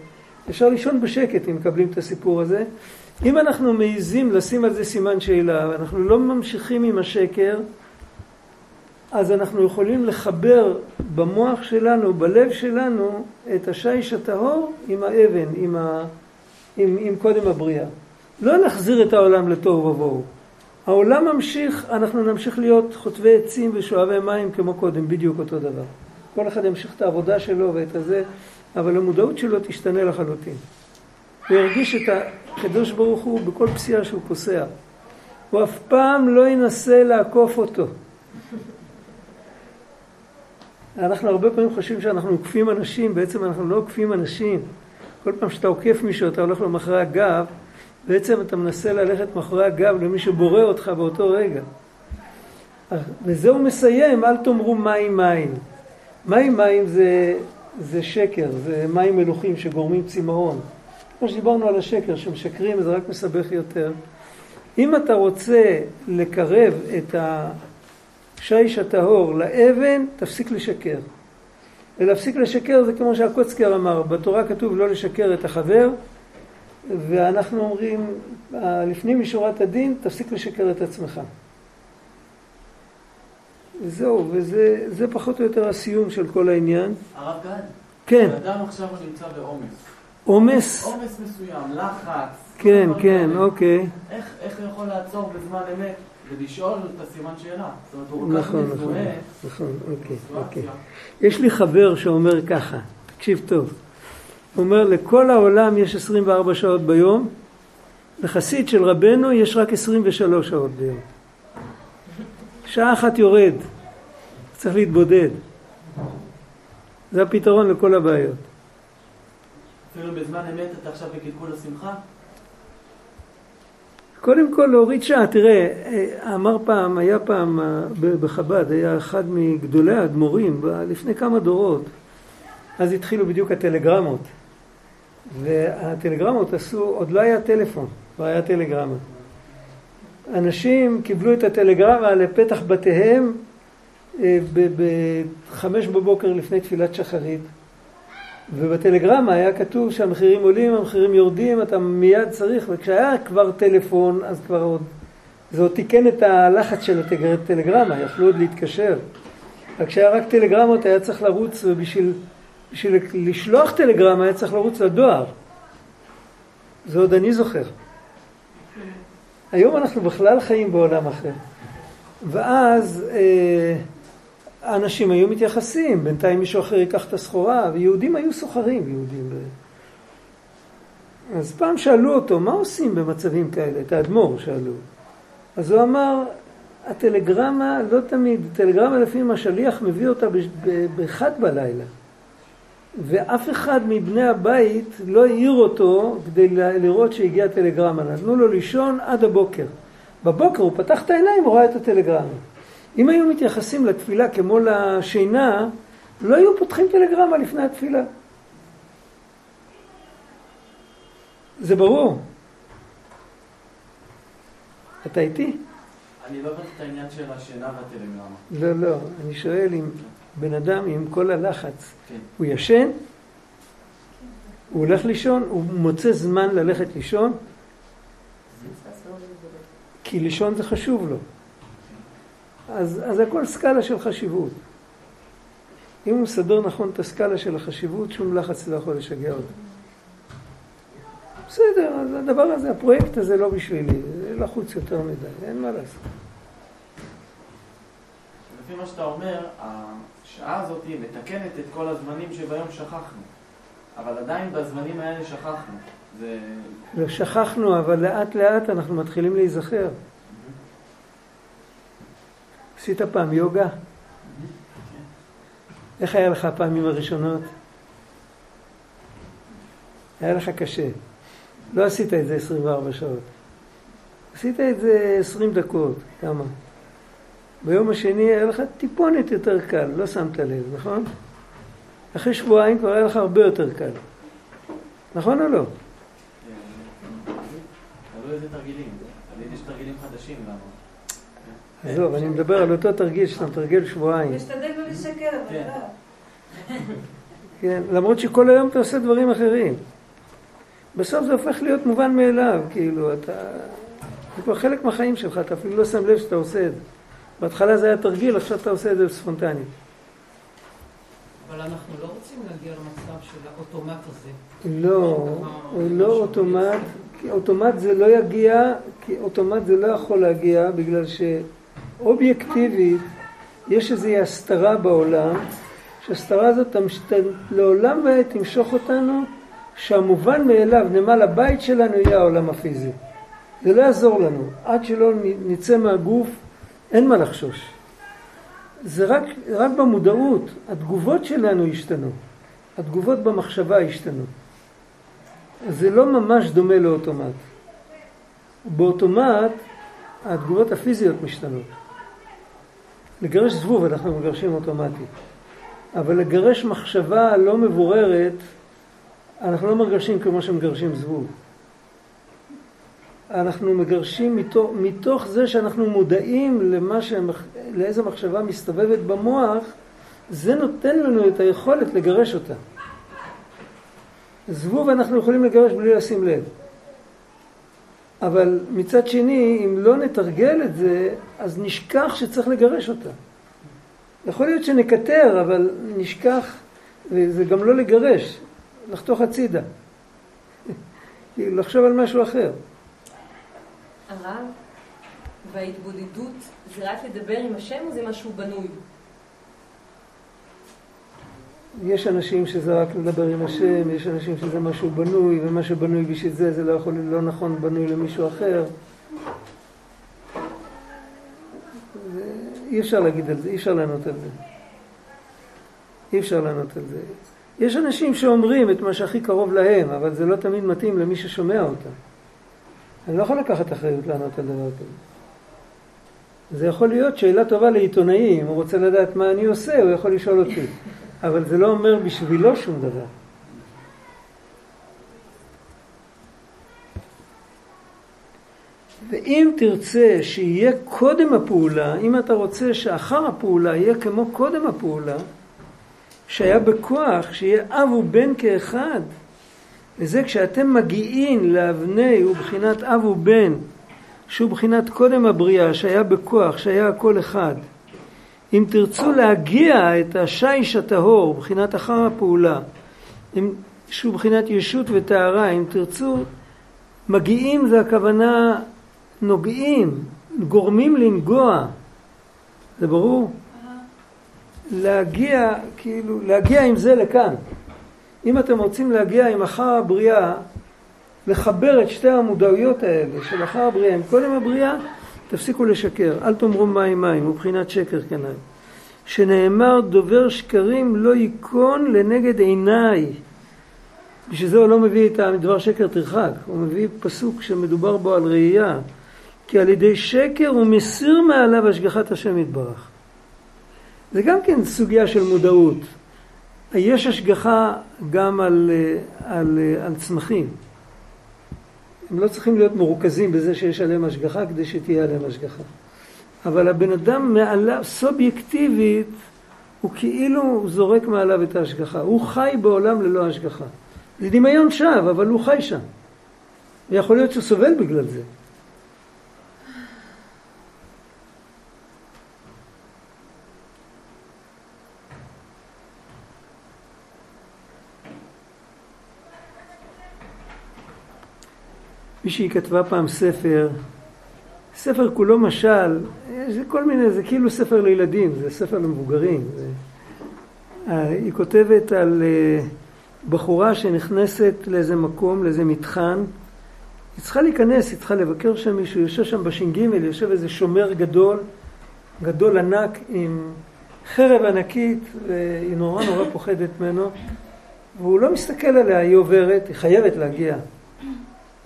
אפשר לישון בשקט אם מקבלים את הסיפור הזה. אם אנחנו מעיזים לשים על זה סימן שאלה, ואנחנו לא ממשיכים עם השקר, אז אנחנו יכולים לחבר במוח שלנו, בלב שלנו, את השיש הטהור עם האבן, עם, ה... עם, עם קודם הבריאה. לא נחזיר את העולם לתוהו ובוהו. העולם ממשיך, אנחנו נמשיך להיות חוטבי עצים ושואבי מים כמו קודם, בדיוק אותו דבר. כל אחד ימשיך את העבודה שלו ואת הזה, אבל המודעות שלו תשתנה לחלוטין. הוא ירגיש את הקדוש ברוך הוא בכל פסיעה שהוא פוסע. הוא אף פעם לא ינסה לעקוף אותו. אנחנו הרבה פעמים חושבים שאנחנו עוקפים אנשים, בעצם אנחנו לא עוקפים אנשים. כל פעם שאתה עוקף מישהו, אתה הולך לו מאחורי הגב, בעצם אתה מנסה ללכת מאחורי הגב למי שבורא אותך באותו רגע. וזה הוא מסיים, אל תאמרו מים מים. מים מים זה, זה שקר, זה מים מלוכים שגורמים צמאון. כמו שדיברנו על השקר, שמשקרים זה רק מסבך יותר. אם אתה רוצה לקרב את השיש הטהור לאבן, תפסיק לשקר. ולהפסיק לשקר זה כמו שהקוצקר אמר, בתורה כתוב לא לשקר את החבר, ואנחנו אומרים, לפנים משורת הדין, תפסיק לשקר את עצמך. וזהו, וזה פחות או יותר הסיום של כל העניין. הרב גד, כן. אדם עכשיו נמצא בעומס. עומס? עומס מסוים, לחץ. כן, כן. אוקיי. איך איך הוא יכול לעצור בזמן אמת ולשאול את הסימן שאלה? זאת אומרת, הוא כל כך נכון, נכון, מזוהה נכון, אוקיי, אוקיי. בסיטואציה. יש לי חבר שאומר ככה, תקשיב טוב, הוא אומר לכל העולם יש 24 שעות ביום, לחסיד של רבנו יש רק 23 שעות ביום. שעה אחת יורד, צריך להתבודד. זה הפתרון לכל הבעיות. אפילו בזמן אמת אתה עכשיו בקלקול השמחה? קודם כל להוריד שעה, תראה, אה, אמר פעם, היה פעם אה, בחב"ד, היה אחד מגדולי האדמו"רים לפני כמה דורות, אז התחילו בדיוק הטלגרמות, והטלגרמות עשו, עוד לא היה טלפון, כבר היה טלגרמה. אנשים קיבלו את הטלגרמה לפתח בתיהם אה, בחמש בבוקר לפני תפילת שחרית, ובטלגרמה היה כתוב שהמחירים עולים, המחירים יורדים, אתה מיד צריך, וכשהיה כבר טלפון, אז כבר עוד, זה עוד תיקן את הלחץ של הטלגרמה, יכלו עוד להתקשר. רק כשהיה רק טלגרמות היה צריך לרוץ, ובשביל בשביל לשלוח טלגרמה היה צריך לרוץ לדואר. זה עוד אני זוכר. היום אנחנו בכלל חיים בעולם אחר. ואז אה, האנשים היו מתייחסים, בינתיים מישהו אחר ייקח את הסחורה, ויהודים היו סוחרים, יהודים. אז פעם שאלו אותו, מה עושים במצבים כאלה? את האדמו"ר שאלו. אז הוא אמר, הטלגרמה לא תמיד, טלגרמה לפעמים השליח מביא אותה באחד בלילה. ואף אחד מבני הבית לא העיר אותו כדי לראות שהגיעה טלגרמה. נתנו לו לישון עד הבוקר. בבוקר הוא פתח את העיניים, הוא ראה את הטלגרמה. אם היו מתייחסים לתפילה כמו לשינה, לא היו פותחים טלגרמה לפני התפילה. זה ברור. אתה איתי? אני לא הבנתי את העניין של השינה והטלגרמה. לא, לא. אני שואל אם בן אדם עם כל הלחץ, כן. הוא ישן? הוא הולך לישון? הוא מוצא זמן ללכת לישון? כי לישון זה חשוב לו. אז, אז הכל סקאלה של חשיבות. אם הוא מסדר נכון את הסקאלה של החשיבות, שום לחץ לא יכול לשגע אותו. בסדר, אז הדבר הזה, הפרויקט הזה לא בשבילי, זה לחוץ יותר מדי, אין מה לעשות. לפי מה שאתה אומר, השעה הזאת מתקנת את כל הזמנים שביום שכחנו. אבל עדיין בזמנים האלה שכחנו. זה... לא שכחנו, אבל לאט לאט אנחנו מתחילים להיזכר. עשית פעם יוגה? איך היה לך הפעמים הראשונות? היה לך קשה. לא עשית את זה 24 שעות. עשית את זה 20 דקות, כמה? ביום השני היה לך טיפונת יותר קל, לא שמת לב, נכון? אחרי שבועיים כבר היה לך הרבה יותר קל. נכון או לא? תלוי איזה תרגילים. יש תרגילים חדשים למה. עזוב, אני מדבר על אותו תרגיל שאתה מתרגל שבועיים. משתדל לא לשקר, אבל כן. לא. כן, למרות שכל היום אתה עושה דברים אחרים. בסוף זה הופך להיות מובן מאליו, כאילו, אתה... זה כבר חלק מהחיים שלך, אתה אפילו לא שם לב שאתה עושה את זה. בהתחלה זה היה תרגיל, עכשיו אתה עושה את זה ספונטני. אבל אנחנו לא רוצים להגיע למצב של האוטומט הזה. לא, הוא לא אוטומט, כי אוטומט זה לא יגיע, כי אוטומט זה לא יכול להגיע, בגלל שאובייקטיבית יש איזו הסתרה בעולם, שההסתרה הזאת תמש- ת- לעולם ועד תמשוך אותנו, שהמובן מאליו, נמל הבית שלנו יהיה העולם הפיזי. זה לא יעזור לנו, עד שלא נצא מהגוף, אין מה לחשוש. זה רק, רק במודעות, התגובות שלנו השתנו, התגובות במחשבה השתנו. זה לא ממש דומה לאוטומט. באוטומט התגובות הפיזיות משתנות. לגרש זבוב אנחנו מגרשים אוטומטית, אבל לגרש מחשבה לא מבוררת אנחנו לא מגרשים כמו שמגרשים זבוב. אנחנו מגרשים מתוך, מתוך זה שאנחנו מודעים למה שמח, לאיזה מחשבה מסתובבת במוח, זה נותן לנו את היכולת לגרש אותה. זבוב אנחנו יכולים לגרש בלי לשים לב. אבל מצד שני, אם לא נתרגל את זה, אז נשכח שצריך לגרש אותה. יכול להיות שנקטר, אבל נשכח, וזה גם לא לגרש, לחתוך הצידה. לחשוב על משהו אחר. הרב, וההתבודדות זה רק לדבר עם השם או זה משהו בנוי? יש אנשים שזה רק לדבר עם השם, יש אנשים שזה משהו בנוי, ומה שבנוי בשביל זה, זה לא יכול, לא נכון בנוי למישהו אחר. אי אפשר להגיד על זה, אי אפשר לענות על זה. אי אפשר לענות על זה. יש אנשים שאומרים את מה שהכי קרוב להם, אבל זה לא תמיד מתאים למי ששומע אותם. אני לא יכול לקחת אחריות לענות על דבר כזה. זה יכול להיות שאלה טובה לעיתונאי, אם הוא רוצה לדעת מה אני עושה, הוא יכול לשאול אותי. אבל זה לא אומר בשבילו שום דבר. ואם תרצה שיהיה קודם הפעולה, אם אתה רוצה שאחר הפעולה יהיה כמו קודם הפעולה, שהיה בכוח, שיהיה אב ובן כאחד, וזה כשאתם מגיעים לאבני ובחינת אב ובן, שהוא בחינת קודם הבריאה, שהיה בכוח, שהיה הכל אחד. אם תרצו להגיע את השיש הטהור, בחינת אחר הפעולה, אם, שהוא בחינת ישות וטהרה, אם תרצו, מגיעים זה הכוונה נוגעים, גורמים לנגוע, זה ברור? להגיע, כאילו, להגיע עם זה לכאן. אם אתם רוצים להגיע עם אחר הבריאה, לחבר את שתי המודעויות האלה של אחר הבריאה עם קודם הבריאה, תפסיקו לשקר. אל תאמרו מים מים, מבחינת שקר כנאי. שנאמר דובר שקרים לא ייכון לנגד עיניי. בשביל זה הוא לא מביא את הדבר שקר תרחק, הוא מביא פסוק שמדובר בו על ראייה. כי על ידי שקר הוא מסיר מעליו השגחת השם יתברך. זה גם כן סוגיה של מודעות. יש השגחה גם על, על, על צמחים. הם לא צריכים להיות מרוכזים בזה שיש עליהם השגחה כדי שתהיה עליהם השגחה. אבל הבן אדם מעליו, סובייקטיבית, הוא כאילו זורק מעליו את ההשגחה. הוא חי בעולם ללא השגחה. זה דמיון שווא, אבל הוא חי שם. ויכול להיות שהוא סובל בגלל זה. מישהי כתבה פעם ספר, ספר כולו משל, זה כל מיני, זה כאילו ספר לילדים, זה ספר למבוגרים. זה... היא כותבת על בחורה שנכנסת לאיזה מקום, לאיזה מתחן, היא צריכה להיכנס, היא צריכה לבקר שם מישהו, יושב שם בש"ג, יושב איזה שומר גדול, גדול ענק עם חרב ענקית, והיא נורא נורא פוחדת ממנו, והוא לא מסתכל עליה, היא עוברת, היא חייבת להגיע.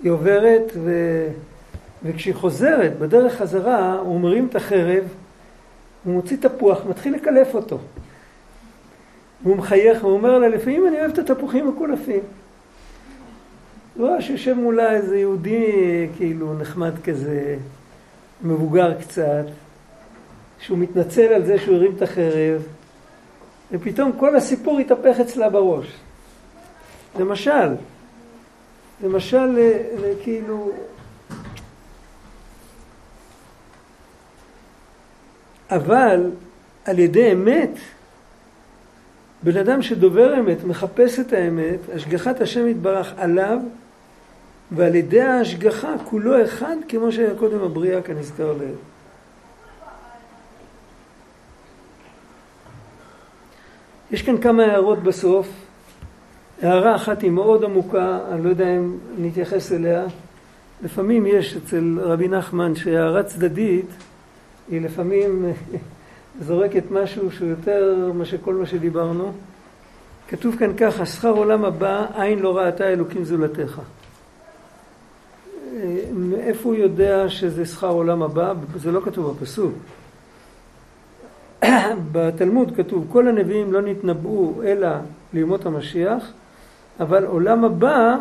היא עוברת, ו... וכשהיא חוזרת, בדרך חזרה, הוא מרים את החרב, הוא מוציא תפוח, מתחיל לקלף אותו. והוא מחייך והוא אומר לה, לפעמים אני אוהב את התפוחים מקולפים. הוא רואה שיושב מולה איזה יהודי כאילו נחמד כזה, מבוגר קצת, שהוא מתנצל על זה שהוא הרים את החרב, ופתאום כל הסיפור התהפך אצלה בראש. זה משל. זה משל כאילו... אבל על ידי אמת, בן אדם שדובר אמת, מחפש את האמת, השגחת השם יתברך עליו, ועל ידי ההשגחה כולו אחד, כמו שהיה קודם הבריאה כנזכר לעיל. יש כאן כמה הערות בסוף. הערה אחת היא מאוד עמוקה, אני לא יודע אם נתייחס אליה. לפעמים יש אצל רבי נחמן שהערה צדדית היא לפעמים זורקת משהו שהוא יותר מאשר כל מה שדיברנו. כתוב כאן ככה, שכר עולם הבא, עין לא ראתה אלוקים זולתך. מאיפה הוא יודע שזה שכר עולם הבא? זה לא כתוב בפסוק. בתלמוד כתוב, כל הנביאים לא נתנבאו אלא לימות המשיח, אבל עולם הבא,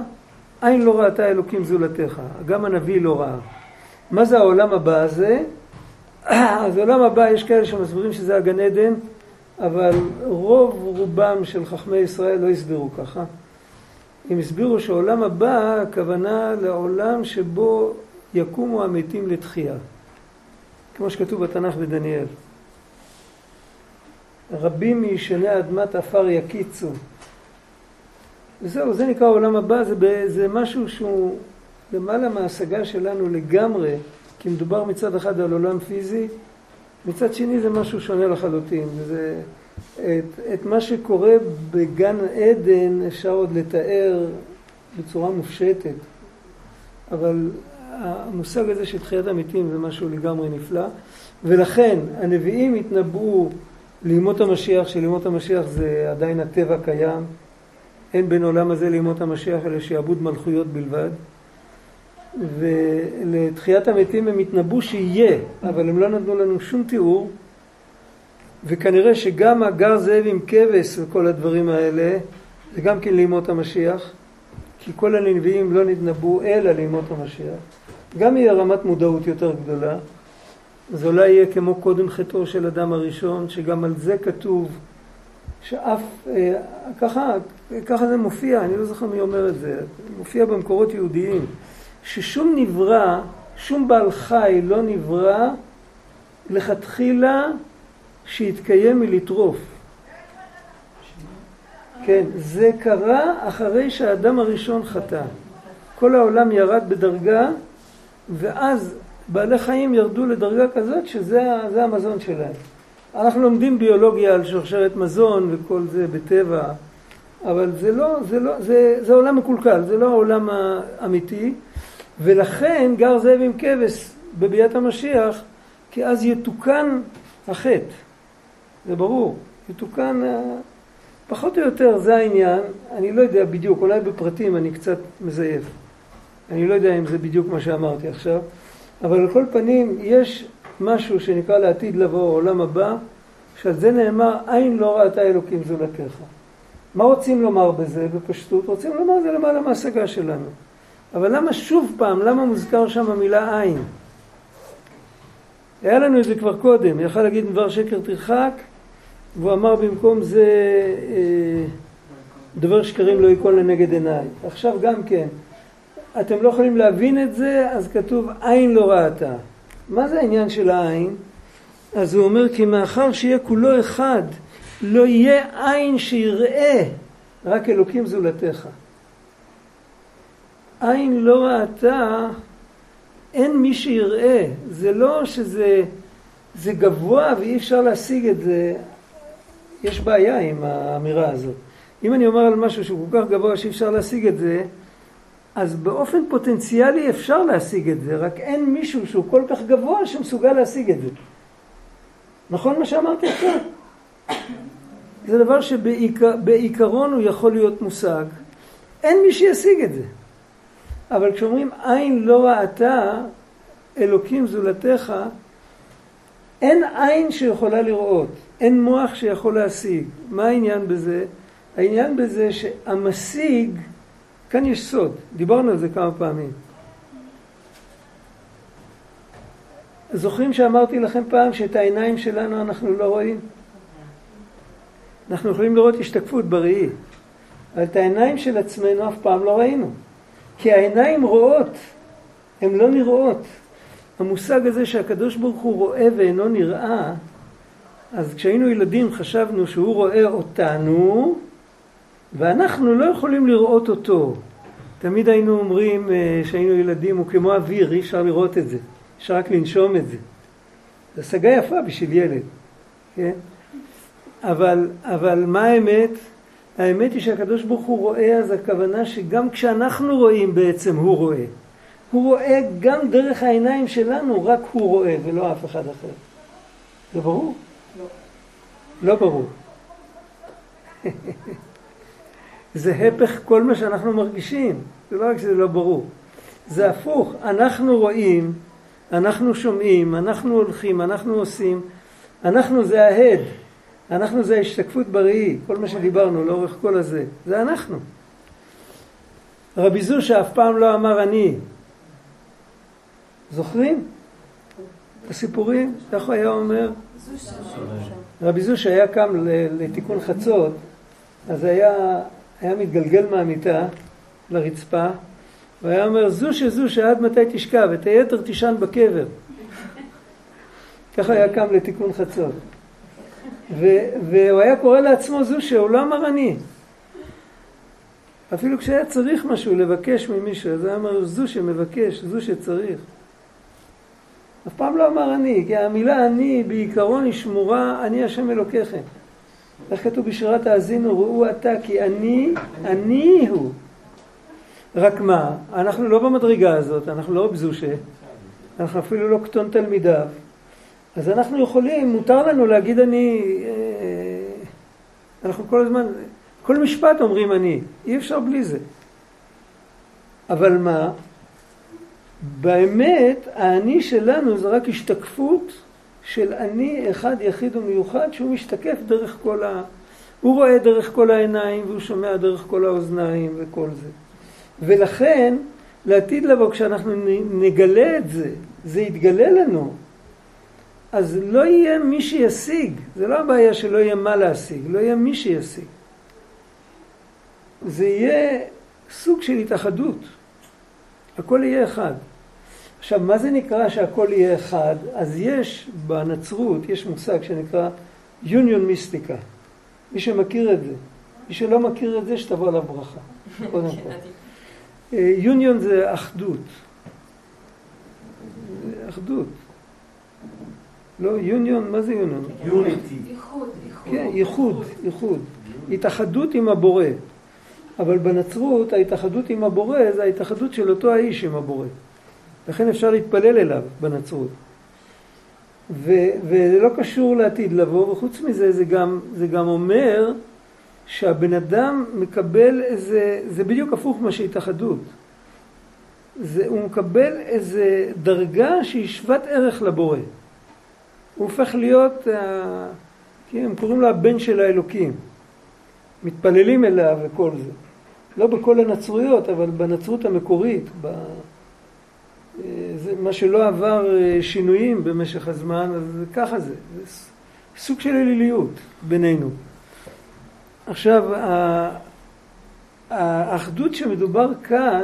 עין לא ראתה אלוקים זולתך. גם הנביא לא ראה. מה זה העולם הבא הזה? אז עולם הבא, יש כאלה שמסבירים שזה הגן עדן, אבל רוב רובם של חכמי ישראל לא הסבירו ככה. הם הסבירו שעולם הבא, הכוונה לעולם שבו יקומו המתים לתחייה. כמו שכתוב בתנ"ך בדניאל. רבים מישני אדמת עפר יקיצו. וזהו, זה נקרא עולם הבא, זה, זה משהו שהוא למעלה מההשגה שלנו לגמרי, כי מדובר מצד אחד על עולם פיזי, מצד שני זה משהו שונה לחלוטין. זה, את, את מה שקורה בגן עדן אפשר עוד לתאר בצורה מופשטת, אבל המושג הזה של תחיית המתים זה משהו לגמרי נפלא, ולכן הנביאים התנבאו לימות המשיח, שלימות המשיח זה עדיין הטבע קיים, אין בין עולם הזה לימות המשיח אלא שיעבוד מלכויות בלבד. ולתחיית המתים הם התנבאו שיהיה, אבל הם לא נתנו לנו שום תיאור, וכנראה שגם הגר זאב עם כבש וכל הדברים האלה, זה גם כן לימות המשיח, כי כל הנביאים לא נתנבאו אלא לימות המשיח. גם יהיה רמת מודעות יותר גדולה. זה אולי יהיה כמו קודם חטאו של אדם הראשון, שגם על זה כתוב שאף, אה, ככה, ככה זה מופיע, אני לא זוכר מי אומר את זה, מופיע במקורות יהודיים, ששום נברא, שום בעל חי לא נברא לכתחילה שיתקיים מלטרוף. כן, זה קרה אחרי שהאדם הראשון חטא. כל העולם ירד בדרגה, ואז בעלי חיים ירדו לדרגה כזאת שזה המזון שלהם. אנחנו לומדים ביולוגיה על שרשרת מזון וכל זה בטבע, אבל זה לא, זה לא, זה, זה עולם מקולקל, זה לא העולם האמיתי, ולכן גר זאב עם כבש בביאת המשיח, כי אז יתוקן החטא. זה ברור, יתוקן, פחות או יותר זה העניין, אני לא יודע בדיוק, אולי בפרטים אני קצת מזייף. אני לא יודע אם זה בדיוק מה שאמרתי עכשיו, אבל על כל פנים יש משהו שנקרא לעתיד לבוא, עולם הבא, שעל זה נאמר, עין לא ראתה אלוקים זולתך. מה רוצים לומר בזה בפשטות? רוצים לומר זה למעלה מההשגה שלנו. אבל למה שוב פעם, למה מוזכר שם המילה עין? היה לנו את זה כבר קודם, יכל להגיד דבר שקר תרחק, והוא אמר במקום זה אה, דבר שקרים לא ייכון לנגד עיניי. עכשיו גם כן, אתם לא יכולים להבין את זה, אז כתוב עין לא ראתה. מה זה העניין של העין? אז הוא אומר כי מאחר שיהיה כולו אחד, לא יהיה עין שיראה, רק אלוקים זולתך. עין לא ראתה, אין מי שיראה. זה לא שזה זה גבוה ואי אפשר להשיג את זה. יש בעיה עם האמירה הזאת. אם אני אומר על משהו שהוא כל כך גבוה שאי אפשר להשיג את זה, אז באופן פוטנציאלי אפשר להשיג את זה, רק אין מישהו שהוא כל כך גבוה שמסוגל להשיג את זה. נכון מה שאמרתי עכשיו? זה דבר שבעיקרון הוא יכול להיות מושג. אין מי שישיג את זה. אבל כשאומרים עין לא ראתה אלוקים זולתך, אין עין שיכולה לראות, אין מוח שיכול להשיג. מה העניין בזה? העניין בזה שהמשיג, כאן יש סוד, דיברנו על זה כמה פעמים. זוכרים שאמרתי לכם פעם שאת העיניים שלנו אנחנו לא רואים? אנחנו יכולים לראות השתקפות בראי, אבל את העיניים של עצמנו אף פעם לא ראינו. כי העיניים רואות, הן לא נראות. המושג הזה שהקדוש ברוך הוא רואה ואינו נראה, אז כשהיינו ילדים חשבנו שהוא רואה אותנו, ואנחנו לא יכולים לראות אותו. תמיד היינו אומרים כשהיינו ילדים, הוא כמו אוויר, אי אפשר לראות את זה, אפשר רק לנשום את זה. זו השגה יפה בשביל ילד, כן? אבל, אבל מה האמת? האמת היא שהקדוש ברוך הוא רואה, אז הכוונה שגם כשאנחנו רואים בעצם הוא רואה. הוא רואה גם דרך העיניים שלנו, רק הוא רואה ולא אף אחד אחר. זה ברור? לא. לא ברור. זה הפך כל מה שאנחנו מרגישים, זה לא רק שזה לא ברור. זה הפוך, אנחנו רואים, אנחנו שומעים, אנחנו הולכים, אנחנו עושים, אנחנו זה ההד, אנחנו זה ההשתקפות בראי, כל מה שדיברנו לאורך כל הזה, זה אנחנו. רבי זושה אף פעם לא אמר אני. זוכרים? הסיפורים? איך הוא היה אומר? רבי זושה היה קם לתיקון חצות, אז היה, היה מתגלגל מהמיטה לרצפה, והיה אומר זושה זושה עד מתי תשכב, את היתר תישן בקבר. ככה היה קם לתיקון חצות. והוא היה קורא לעצמו זושה, הוא לא אמר אני. אפילו כשהיה צריך משהו לבקש ממישהו, אז היה אומר זושה מבקש, זושה צריך. אף פעם לא אמר אני, כי המילה אני בעיקרון היא שמורה, אני השם אלוקיכם. איך כתוב בשירת האזינו, ראו אתה כי אני, אני הוא. רק מה, אנחנו לא במדרגה הזאת, אנחנו לא בזושה, אנחנו אפילו לא קטון תלמידיו. אז אנחנו יכולים, מותר לנו להגיד אני, אה, אנחנו כל הזמן, כל משפט אומרים אני, אי אפשר בלי זה. אבל מה, באמת האני שלנו זה רק השתקפות של אני אחד יחיד ומיוחד שהוא משתקף דרך כל ה... הוא רואה דרך כל העיניים והוא שומע דרך כל האוזניים וכל זה. ולכן לעתיד לבוא כשאנחנו נגלה את זה, זה יתגלה לנו. אז לא יהיה מי שישיג, זה לא הבעיה שלא יהיה מה להשיג, לא יהיה מי שישיג. זה יהיה סוג של התאחדות. הכל יהיה אחד. עכשיו, מה זה נקרא שהכל יהיה אחד? אז יש בנצרות, יש מושג שנקרא יוניון מיסטיקה. מי שמכיר את זה. מי שלא מכיר את זה, שתבוא עליו ברכה. קודם כל. יוניון זה אחדות. אחדות. לא, יוניון, מה זה יוניון? יוניטי. כן, ייחוד, ייחוד. התאחדות עם הבורא. אבל בנצרות ההתאחדות עם הבורא זה ההתאחדות של אותו האיש עם הבורא. לכן אפשר להתפלל אליו בנצרות. ו- וזה לא קשור לעתיד לבוא, וחוץ מזה זה גם, זה גם אומר שהבן אדם מקבל איזה, זה בדיוק הפוך מה שהתאחדות. זה, הוא מקבל איזה דרגה שהיא שוות ערך לבורא. הוא הופך להיות, אה, כן, הם קוראים לו הבן של האלוקים. מתפללים אליו וכל זה. לא בכל הנצרויות, אבל בנצרות המקורית, ב... אה, זה מה שלא עבר אה, שינויים במשך הזמן, אז ככה זה. זה סוג של אליליות בינינו. עכשיו, האחדות שמדובר כאן,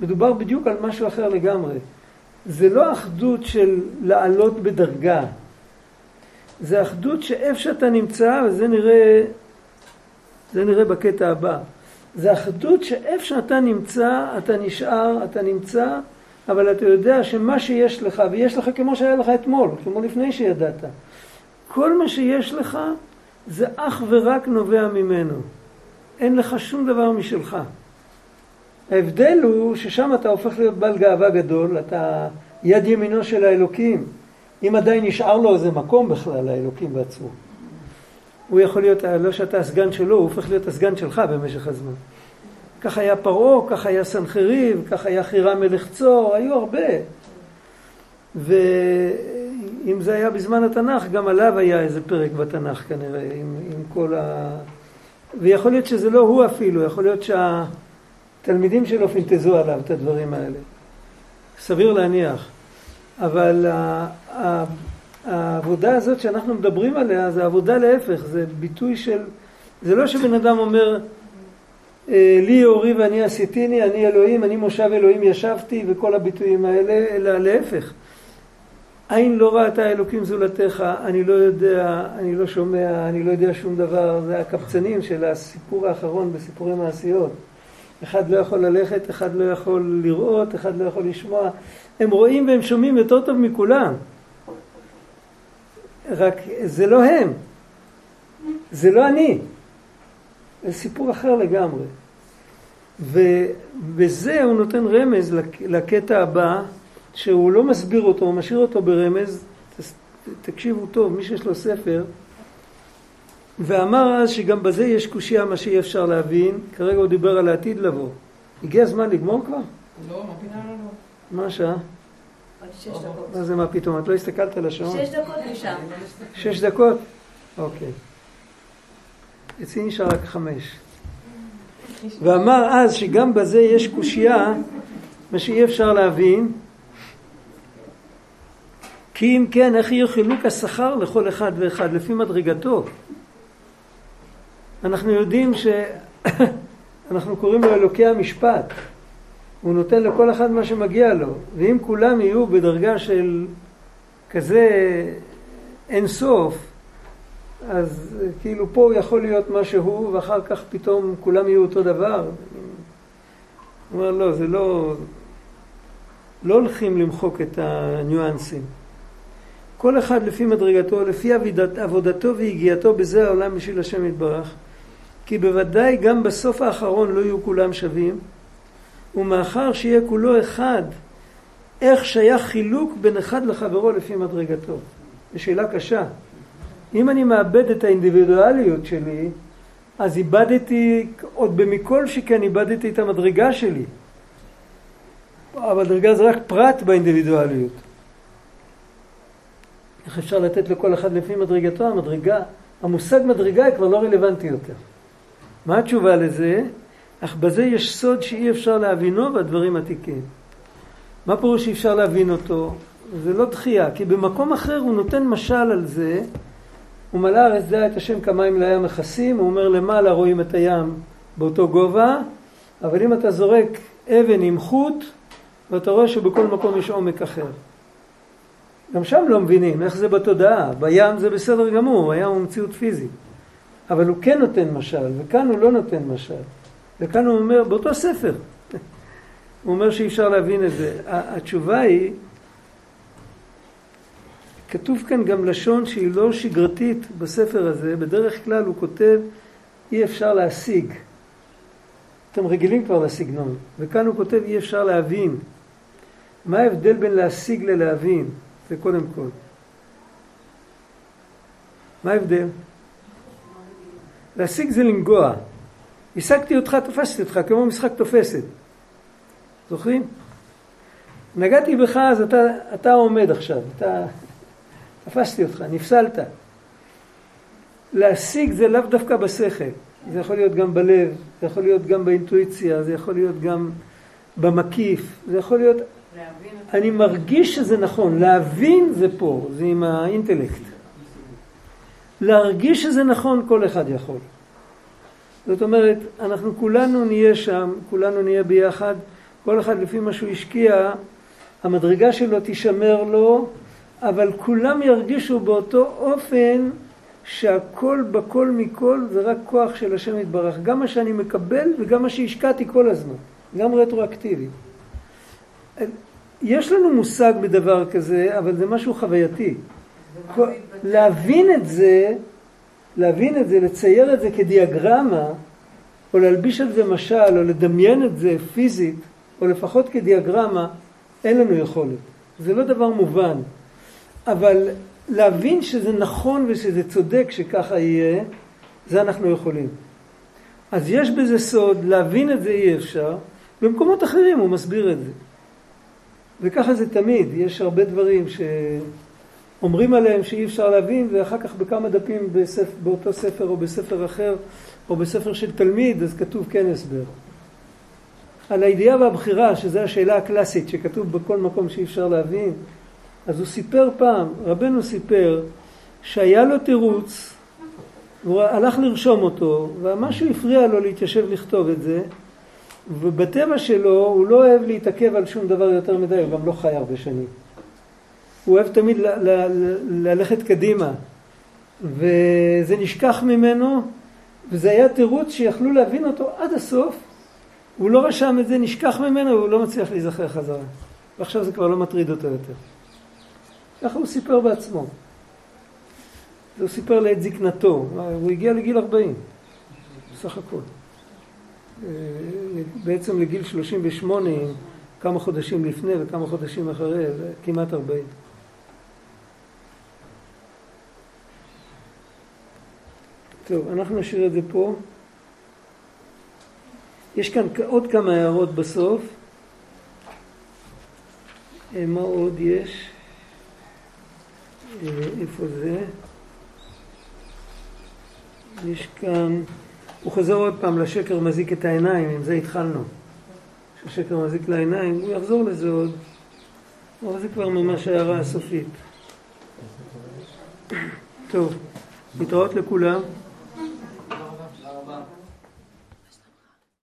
מדובר בדיוק על משהו אחר לגמרי. זה לא אחדות של לעלות בדרגה. זה אחדות שאיפה שאתה נמצא, וזה נראה, זה נראה בקטע הבא. זה אחדות שאיפה שאתה נמצא, אתה נשאר, אתה נמצא, אבל אתה יודע שמה שיש לך, ויש לך כמו שהיה לך אתמול, כמו לפני שידעת, כל מה שיש לך זה אך ורק נובע ממנו. אין לך שום דבר משלך. ההבדל הוא ששם אתה הופך להיות בעל גאווה גדול, אתה יד ימינו של האלוקים. אם עדיין נשאר לו איזה מקום בכלל לאלוקים בעצמו. הוא יכול להיות, לא שאתה הסגן שלו, הוא הופך להיות הסגן שלך במשך הזמן. כך היה פרעה, כך היה סנחריב, כך היה חירם מלך צור, היו הרבה. ואם אם זה היה בזמן התנ"ך, גם עליו היה איזה פרק בתנ"ך כנראה, עם, עם כל ה... ויכול להיות שזה לא הוא אפילו, יכול להיות שהתלמידים שלו פינטזו עליו את הדברים האלה. סביר להניח. אבל העבודה הזאת שאנחנו מדברים עליה, זה עבודה להפך, זה ביטוי של... זה לא שבן אדם אומר, אה, לי אורי ואני עשיתיני, אני אלוהים, אני מושב אלוהים ישבתי וכל הביטויים האלה, אלא להפך. עין לא ראתה אלוקים זולתך, אני לא יודע, אני לא שומע, אני לא יודע שום דבר, זה הקבצנים של הסיפור האחרון בסיפורי מעשיות. אחד לא יכול ללכת, אחד לא יכול לראות, אחד לא יכול לשמוע. הם רואים והם שומעים יותר טוב מכולם. רק זה לא הם, זה לא אני. זה סיפור אחר לגמרי. ובזה הוא נותן רמז לקטע הבא, שהוא לא מסביר אותו, הוא משאיר אותו ברמז, תקשיבו טוב, מי שיש לו ספר, ואמר אז שגם בזה יש קושייה מה שאי אפשר להבין, כרגע הוא דיבר על העתיד לבוא. הגיע הזמן לגמור כבר? לא, מה פתאום לא. מה השעה? מה זה מה פתאום? את לא הסתכלת על השעון? שש דקות משם. שש דקות? אוקיי. אצלי נשאר רק חמש. ואמר אז שגם בזה יש קושייה, מה שאי אפשר להבין, כי אם כן, איך יהיה חילוק השכר לכל אחד ואחד, לפי מדרגתו? אנחנו יודעים שאנחנו קוראים לו אלוקי המשפט. הוא נותן לכל אחד מה שמגיע לו. ואם כולם יהיו בדרגה של כזה אין סוף, אז כאילו פה הוא יכול להיות מה שהוא, ואחר כך פתאום כולם יהיו אותו דבר. הוא אומר, לא, זה לא... לא הולכים למחוק את הניואנסים. כל אחד לפי מדרגתו, לפי עבודת, עבודתו והגיעתו בזה העולם בשביל השם יתברך. כי בוודאי גם בסוף האחרון לא יהיו כולם שווים, ומאחר שיהיה כולו אחד, איך שייך חילוק בין אחד לחברו לפי מדרגתו? זו שאלה קשה. אם אני מאבד את האינדיבידואליות שלי, אז איבדתי, עוד במכל שכן איבדתי את המדרגה שלי. המדרגה זה רק פרט באינדיבידואליות. איך אפשר לתת לכל אחד לפי מדרגתו? המדרגה, המושג מדרגה כבר לא רלוונטי יותר. מה התשובה לזה? אך בזה יש סוד שאי אפשר להבינו והדברים עתיקים. מה פירוש שאי אפשר להבין אותו? זה לא דחייה, כי במקום אחר הוא נותן משל על זה, הוא מלא הארץ דעה את השם כמים לים מכסים, הוא אומר למעלה רואים את הים באותו גובה, אבל אם אתה זורק אבן עם חוט, ואתה רואה שבכל מקום יש עומק אחר. גם שם לא מבינים איך זה בתודעה, בים זה בסדר גמור, הים הוא מציאות פיזית. אבל הוא כן נותן משל, וכאן הוא לא נותן משל. וכאן הוא אומר, באותו ספר, הוא אומר שאי אפשר להבין את זה. התשובה היא, כתוב כאן גם לשון שהיא לא שגרתית בספר הזה, בדרך כלל הוא כותב אי אפשר להשיג. אתם רגילים כבר לסגנון, וכאן הוא כותב אי אפשר להבין. מה ההבדל בין להשיג ללהבין? זה קודם כל. מה ההבדל? להשיג זה לנגוע. השגתי אותך, תפסתי אותך, כמו משחק תופסת. זוכרים? נגעתי בך, אז אתה, אתה עומד עכשיו, אתה... תפסתי אותך, נפסלת. להשיג זה לאו דווקא בשכל, זה יכול להיות גם בלב, זה יכול להיות גם באינטואיציה, זה יכול להיות גם במקיף, זה יכול להיות... אני מרגיש שזה נכון, להבין זה פה, זה עם האינטלקט. להרגיש שזה נכון כל אחד יכול. זאת אומרת, אנחנו כולנו נהיה שם, כולנו נהיה ביחד, כל אחד לפי מה שהוא השקיע, המדרגה שלו תישמר לו, אבל כולם ירגישו באותו אופן שהכל בכל מכל זה רק כוח של השם יתברך. גם מה שאני מקבל וגם מה שהשקעתי כל הזמן, גם רטרואקטיבי. יש לנו מושג בדבר כזה, אבל זה משהו חווייתי. להבין את זה, להבין את זה, לצייר את זה כדיאגרמה, או להלביש על זה משל, או לדמיין את זה פיזית, או לפחות כדיאגרמה, אין לנו יכולת. זה לא דבר מובן. אבל להבין שזה נכון ושזה צודק שככה יהיה, זה אנחנו יכולים. אז יש בזה סוד, להבין את זה אי אפשר, במקומות אחרים הוא מסביר את זה. וככה זה תמיד, יש הרבה דברים ש... אומרים עליהם שאי אפשר להבין, ואחר כך בכמה דפים בספ... באותו ספר או בספר אחר, או בספר של תלמיד, אז כתוב כן הסבר. על הידיעה והבחירה, שזו השאלה הקלאסית שכתוב בכל מקום שאי אפשר להבין, אז הוא סיפר פעם, רבנו סיפר, שהיה לו תירוץ, הוא הלך לרשום אותו, ומשהו הפריע לו להתיישב לכתוב את זה, ובטבע שלו הוא לא אוהב להתעכב על שום דבר יותר מדי, הוא גם לא חי הרבה שנים. הוא אוהב תמיד ללכת קדימה, וזה נשכח ממנו, וזה היה תירוץ שיכלו להבין אותו עד הסוף, הוא לא רשם את זה, נשכח ממנו, והוא לא מצליח להיזכר חזרה. ועכשיו זה כבר לא מטריד אותו יותר. ככה הוא סיפר בעצמו. הוא סיפר לעת זקנתו, הוא הגיע לגיל 40, בסך הכל. אה, בעצם לגיל 38, כמה חודשים לפני וכמה חודשים אחרי, זה כמעט 40. טוב, אנחנו נשאיר את זה פה. יש כאן עוד כמה הערות בסוף. אה, מה עוד יש? אה, איפה זה? יש כאן, הוא חוזר עוד פעם לשקר מזיק את העיניים, עם זה התחלנו. ששקר מזיק לעיניים, הוא יחזור לזה עוד. אבל זה כבר ממש הערה הסופית. טוב, להתראות לכולם.